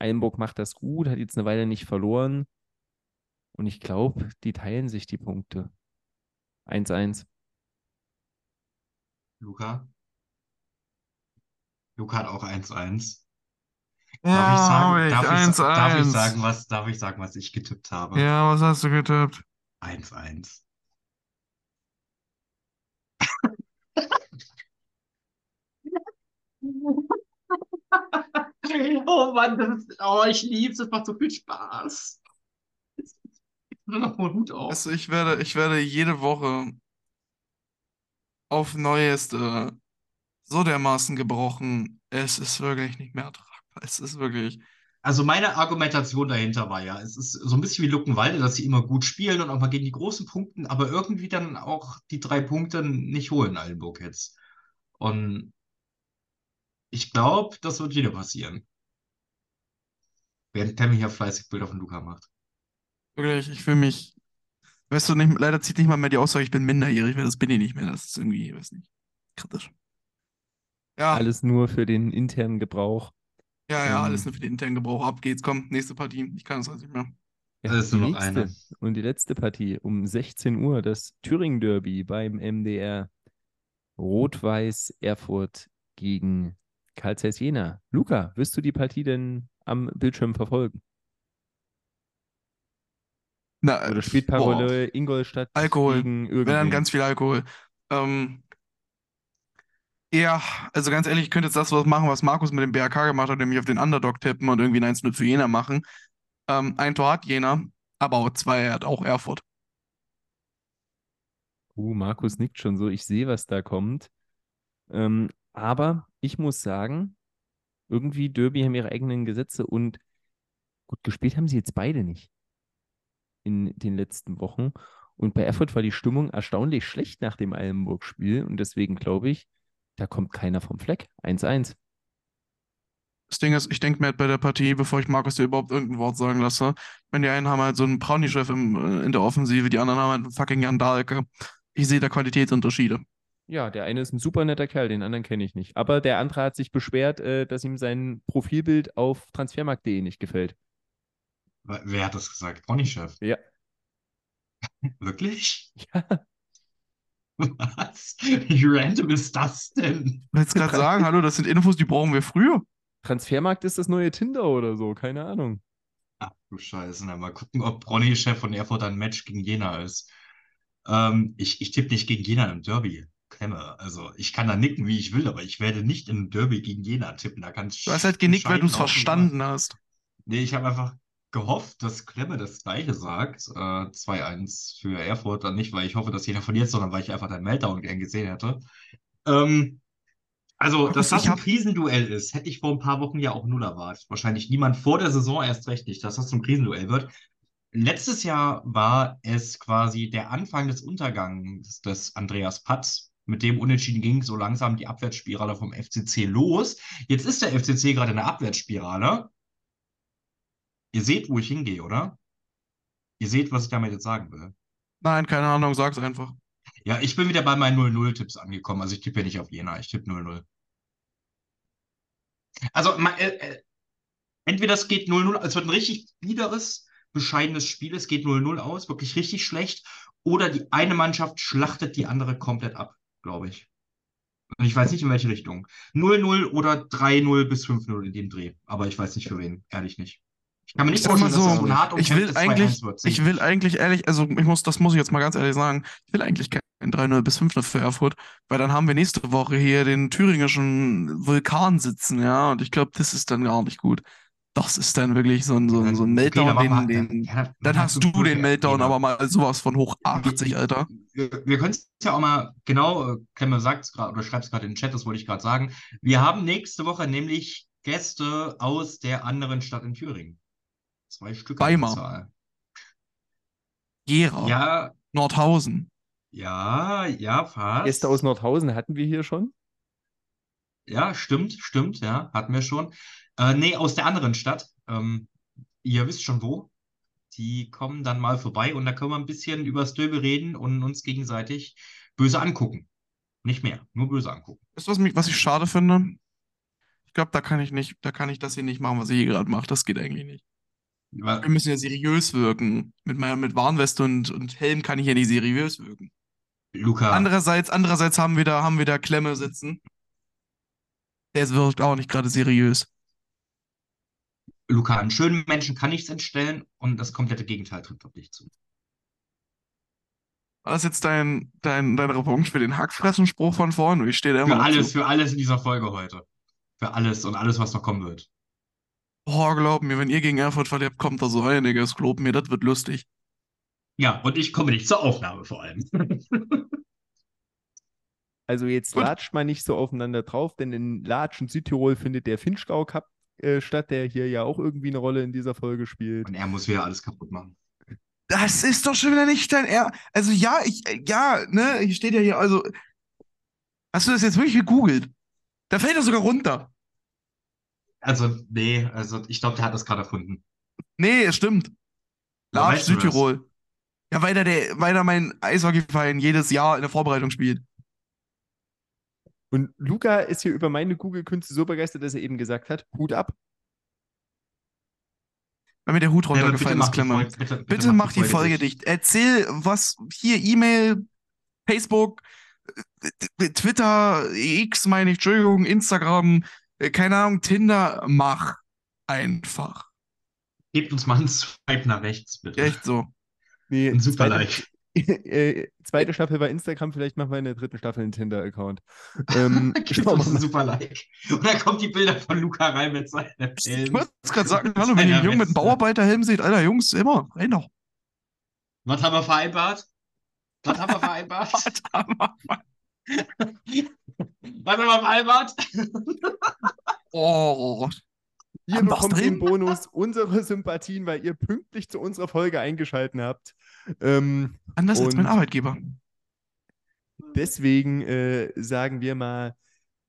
Eilenburg macht das gut, hat jetzt eine Weile nicht verloren. Und ich glaube, die teilen sich die Punkte. 1-1. Luca? Luca hat auch 1-1. Darf ich sagen, darf ich, sa- darf ich 1-1. sagen, was, darf ich sagen, was ich getippt habe? Ja, was hast du getippt? 1-1. Oh Mann, das ist, oh, ich lieb's, das macht so viel Spaß. Nur noch mal Hut auf. Also ich werde, ich werde jede Woche auf Neueste so dermaßen gebrochen. Es ist wirklich nicht mehr ertragbar. Es ist wirklich. Also meine Argumentation dahinter war ja, es ist so ein bisschen wie Luckenwalde, dass sie immer gut spielen und auch mal gegen die großen Punkten, aber irgendwie dann auch die drei Punkte nicht holen, Altenburg jetzt. Und ich glaube, das wird wieder passieren. Während Tammy hier fleißig Bilder von Luca macht. Wirklich, ich fühle mich. Weißt du, nicht, leider zieht nicht mal mehr die Aussage, ich bin minderjährig, weil das bin ich nicht mehr. Das ist irgendwie, ich weiß nicht, kritisch. Ja, Alles nur für den internen Gebrauch. ja, ja, ähm, alles nur für den internen Gebrauch. Ab geht's, komm, nächste Partie. Ich kann es halt nicht mehr. Ja, Es ist die nur noch eine. und die letzte Partie um 16 Uhr, das Thüringen-Derby beim MDR. Rot-Weiß Erfurt gegen Karl Zeiss Jena. Luca, wirst du die Partie denn am Bildschirm verfolgen? Na, Oder spielt boah, Parole Ingolstadt Alkohol. gegen wenn dann ganz viel Alkohol. Ähm, Ja, also ganz ehrlich, ich könnte jetzt das was machen, was Markus mit dem BRK gemacht hat, nämlich auf den Underdog tippen und irgendwie ein 1-0 für Jena machen. Ähm, ein Tor hat Jena, aber auch zwei hat auch Erfurt. Uh, Markus nickt schon so. Ich sehe, was da kommt. Ähm, aber ich muss sagen, irgendwie Derby haben ihre eigenen Gesetze und gut gespielt haben sie jetzt beide nicht in den letzten Wochen. Und bei Erfurt war die Stimmung erstaunlich schlecht nach dem Eilenburg-Spiel und deswegen glaube ich, da kommt keiner vom Fleck. 1-1. Das Ding ist, ich denke mir halt bei der Partie, bevor ich Markus dir überhaupt irgendein Wort sagen lasse, wenn die einen haben halt so einen Brownie-Chef äh, in der Offensive, die anderen haben halt einen fucking Jan Dahlke. Ich sehe da Qualitätsunterschiede. Ja, der eine ist ein super netter Kerl, den anderen kenne ich nicht. Aber der andere hat sich beschwert, äh, dass ihm sein Profilbild auf transfermarkt.de nicht gefällt. Wer hat das gesagt? Ponychef. Ja. Wirklich? Ja. Was? Wie random ist das denn? Ich will jetzt gerade sagen, hallo, das sind Infos, die brauchen wir früher. Transfermarkt ist das neue Tinder oder so, keine Ahnung. Ach du Scheiße, na mal gucken, ob Ronny Chef von Erfurt ein Match gegen Jena ist. Ähm, ich ich tippe nicht gegen Jena im Derby. Klemme. Also ich kann da nicken, wie ich will, aber ich werde nicht im Derby gegen Jena tippen. Da kann's Du hast halt genickt, weil du es verstanden hast. Nee, ich habe einfach gehofft, dass Klemme das Gleiche sagt. Äh, 2-1 für Erfurt. Dann nicht, weil ich hoffe, dass jeder verliert, sondern weil ich einfach deinen Meltdown gern gesehen hätte. Ähm, also, dass das ein Krisenduell ist, hätte ich vor ein paar Wochen ja auch null erwartet. Wahrscheinlich niemand vor der Saison erst recht nicht, dass das zum Krisenduell wird. Letztes Jahr war es quasi der Anfang des Untergangs des Andreas Patz. Mit dem Unentschieden ging so langsam die Abwärtsspirale vom FCC los. Jetzt ist der FCC gerade in der Abwärtsspirale. Ihr seht, wo ich hingehe, oder? Ihr seht, was ich damit jetzt sagen will. Nein, keine Ahnung, sag's einfach. Ja, ich bin wieder bei meinen 0-0-Tipps angekommen. Also ich tippe ja nicht auf Jena, ich tippe 0-0. Also äh, äh, entweder es geht 0-0, es wird ein richtig biederes, bescheidenes Spiel, es geht 0-0 aus, wirklich richtig schlecht. Oder die eine Mannschaft schlachtet die andere komplett ab, glaube ich. Und ich weiß nicht, in welche Richtung. 0-0 oder 3-0 bis 5-0 in dem Dreh. Aber ich weiß nicht für wen, ehrlich nicht. Ich kann mir nicht vorstellen, dass das so, so ein hart ich will eigentlich, 2-1 wird. ich will eigentlich ehrlich, also ich muss, das muss ich jetzt mal ganz ehrlich sagen, ich will eigentlich kein 3-0 bis 5-0 für Erfurt, weil dann haben wir nächste Woche hier den thüringischen Vulkan sitzen, ja, und ich glaube, das ist dann gar nicht gut. Das ist dann wirklich so ein, so ein, so ein Meltdown, den, den, ja, dann hast du den Meltdown Jena. aber mal sowas von hoch 80, Alter. Wir, wir können es ja auch mal genau, äh, Klemme sagt es gerade oder schreibt es gerade in den Chat, das wollte ich gerade sagen. Wir haben nächste Woche nämlich Gäste aus der anderen Stadt in Thüringen. Zwei Stück Weimar. Gera, Ja, Nordhausen. ja, ja, fast. Gäste aus Nordhausen hatten wir hier schon. Ja, stimmt, stimmt, ja, hatten wir schon. Äh, nee, aus der anderen Stadt. Ähm, ihr wisst schon wo. Die kommen dann mal vorbei und da können wir ein bisschen über das Derby reden und uns gegenseitig böse angucken. Nicht mehr, nur böse angucken. Du, was, mich, was ich schade finde? Ich glaube, da kann ich nicht, da kann ich das hier nicht machen, was ich hier gerade mache. Das geht eigentlich nicht. Wir müssen ja seriös wirken. Mit, meiner, mit Warnweste und, und Helm kann ich ja nicht seriös wirken. Luca, Andererseits, andererseits haben wir da, haben wir da Klemme sitzen. Der wirkt auch nicht gerade seriös. Luca, einen schönen Menschen kann nichts entstellen und das komplette Gegenteil trifft auf dich zu. War das jetzt dein, dein, dein Revanche für den Hackfressenspruch von vorhin? Ich stehe da immer Für alles, zu. für alles in dieser Folge heute. Für alles und alles, was noch kommen wird. Oh, glaub mir, wenn ihr gegen Erfurt verliert, kommt da so einiges. Glaub mir, das wird lustig. Ja, und ich komme nicht zur Aufnahme vor allem. Also jetzt Gut. latscht man nicht so aufeinander drauf, denn in Latsch und Südtirol findet der Finchgau Cup äh, statt, der hier ja auch irgendwie eine Rolle in dieser Folge spielt. Und er muss wieder alles kaputt machen. Das ist doch schon wieder nicht dein Er. Also ja, ich, äh, ja, ne, hier steht ja hier, also. Hast du das jetzt wirklich gegoogelt? Da fällt er sogar runter. Also, nee, also ich glaube, der hat das gerade erfunden. Nee, es stimmt. Weißt du das? Südtirol. Ja, weil da der, weil da mein Eishockeyverein jedes Jahr in der Vorbereitung spielt. Und Luca ist hier über meine Google-Künste so begeistert, dass er eben gesagt hat, Hut ab. Weil mir der Hut Ja, runtergefallen mach ist, die Klemmer. Folge- bitte, bitte Bitte mach die Folge dicht. dicht. Erzähl, was hier E-Mail, Facebook, äh, Twitter, X meine ich, Entschuldigung, Instagram, keine Ahnung, Tinder, mach einfach. Gebt uns mal einen Swipe nach rechts, bitte. Echt so. Nee, Ein super zweite, Like. äh, zweite Staffel war Instagram, vielleicht machen wir in der dritten Staffel einen Tinder-Account. Ähm, Gibt uns ein super Like. Und dann kommen die Bilder von Luca rein mit seinem Ich Helm. wollte gerade sagen, hallo, wenn ihr einen Jungen mit einem Bauarbeiterhelm seht, Alter, Jungs, immer, rein doch. Was haben wir vereinbart? Was haben wir vereinbart? Was haben wir vereinbart? Oh, Ihr Haben wir's bekommt drin? den Bonus unsere Sympathien, weil ihr pünktlich zu unserer Folge eingeschalten habt. Ähm, anders als mein Arbeitgeber. deswegen äh, sagen wir mal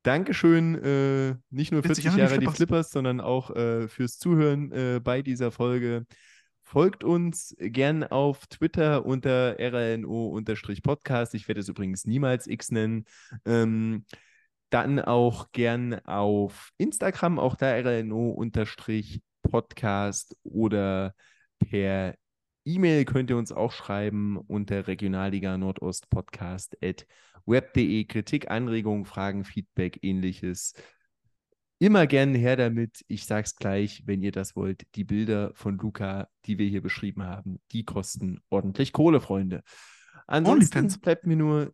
Dankeschön, äh, nicht nur 40 40 Jahre Jahre die die Flippers. Flippers, sondern auch äh, fürs Zuhören äh, bei dieser Folge. Folgt uns gern auf Twitter unter rlno-podcast. Ich werde es übrigens niemals X nennen. Ähm, dann auch gern auf Instagram, auch da rlno-podcast oder per E-Mail könnt ihr uns auch schreiben unter regionalliga Nordost Podcast web.de. Kritik, Anregungen, Fragen, Feedback, ähnliches. Immer gern her damit. Ich sag's gleich, wenn ihr das wollt. Die Bilder von Luca, die wir hier beschrieben haben, die kosten ordentlich Kohle, Freunde. Ansonsten OnlyFans. bleibt mir nur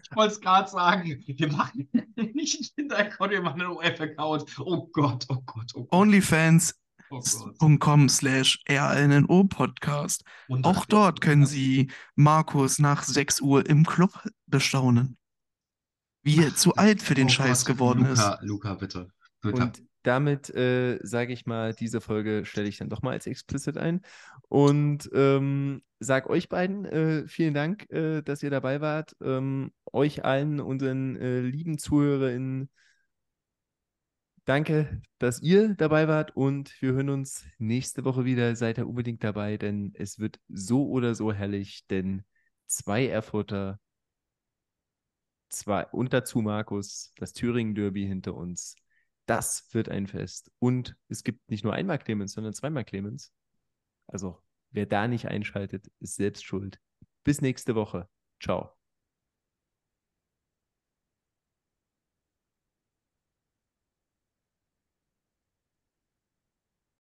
Ich wollte es gerade sagen. Wir machen nicht einen Tinder-Account, wir machen einen OF-Account. Oh Gott, oh Gott, oh Gott. Onlyfans.com Oh slash rlno-podcast. Und Auch dort können Sie Markus nach 6 Uhr im Club bestaunen. Wie er zu alt für den Oh Scheiß Gott, geworden Luca, ist. Luca, bitte. bitte. Und damit äh, sage ich mal, diese Folge stelle ich dann doch mal als explicit ein. Und ähm, sag euch beiden äh, vielen Dank, äh, dass ihr dabei wart. Ähm, euch allen, unseren äh, lieben ZuhörerInnen, danke, dass ihr dabei wart. Und wir hören uns nächste Woche wieder. Seid ihr unbedingt dabei, denn es wird so oder so herrlich. Denn zwei Erfurter, zwei und dazu Markus, das Thüringen-Derby hinter uns. Das wird ein Fest. Und es gibt nicht nur einmal Clemens, sondern zweimal Clemens. Also, wer da nicht einschaltet, ist selbst schuld. Bis nächste Woche. Ciao.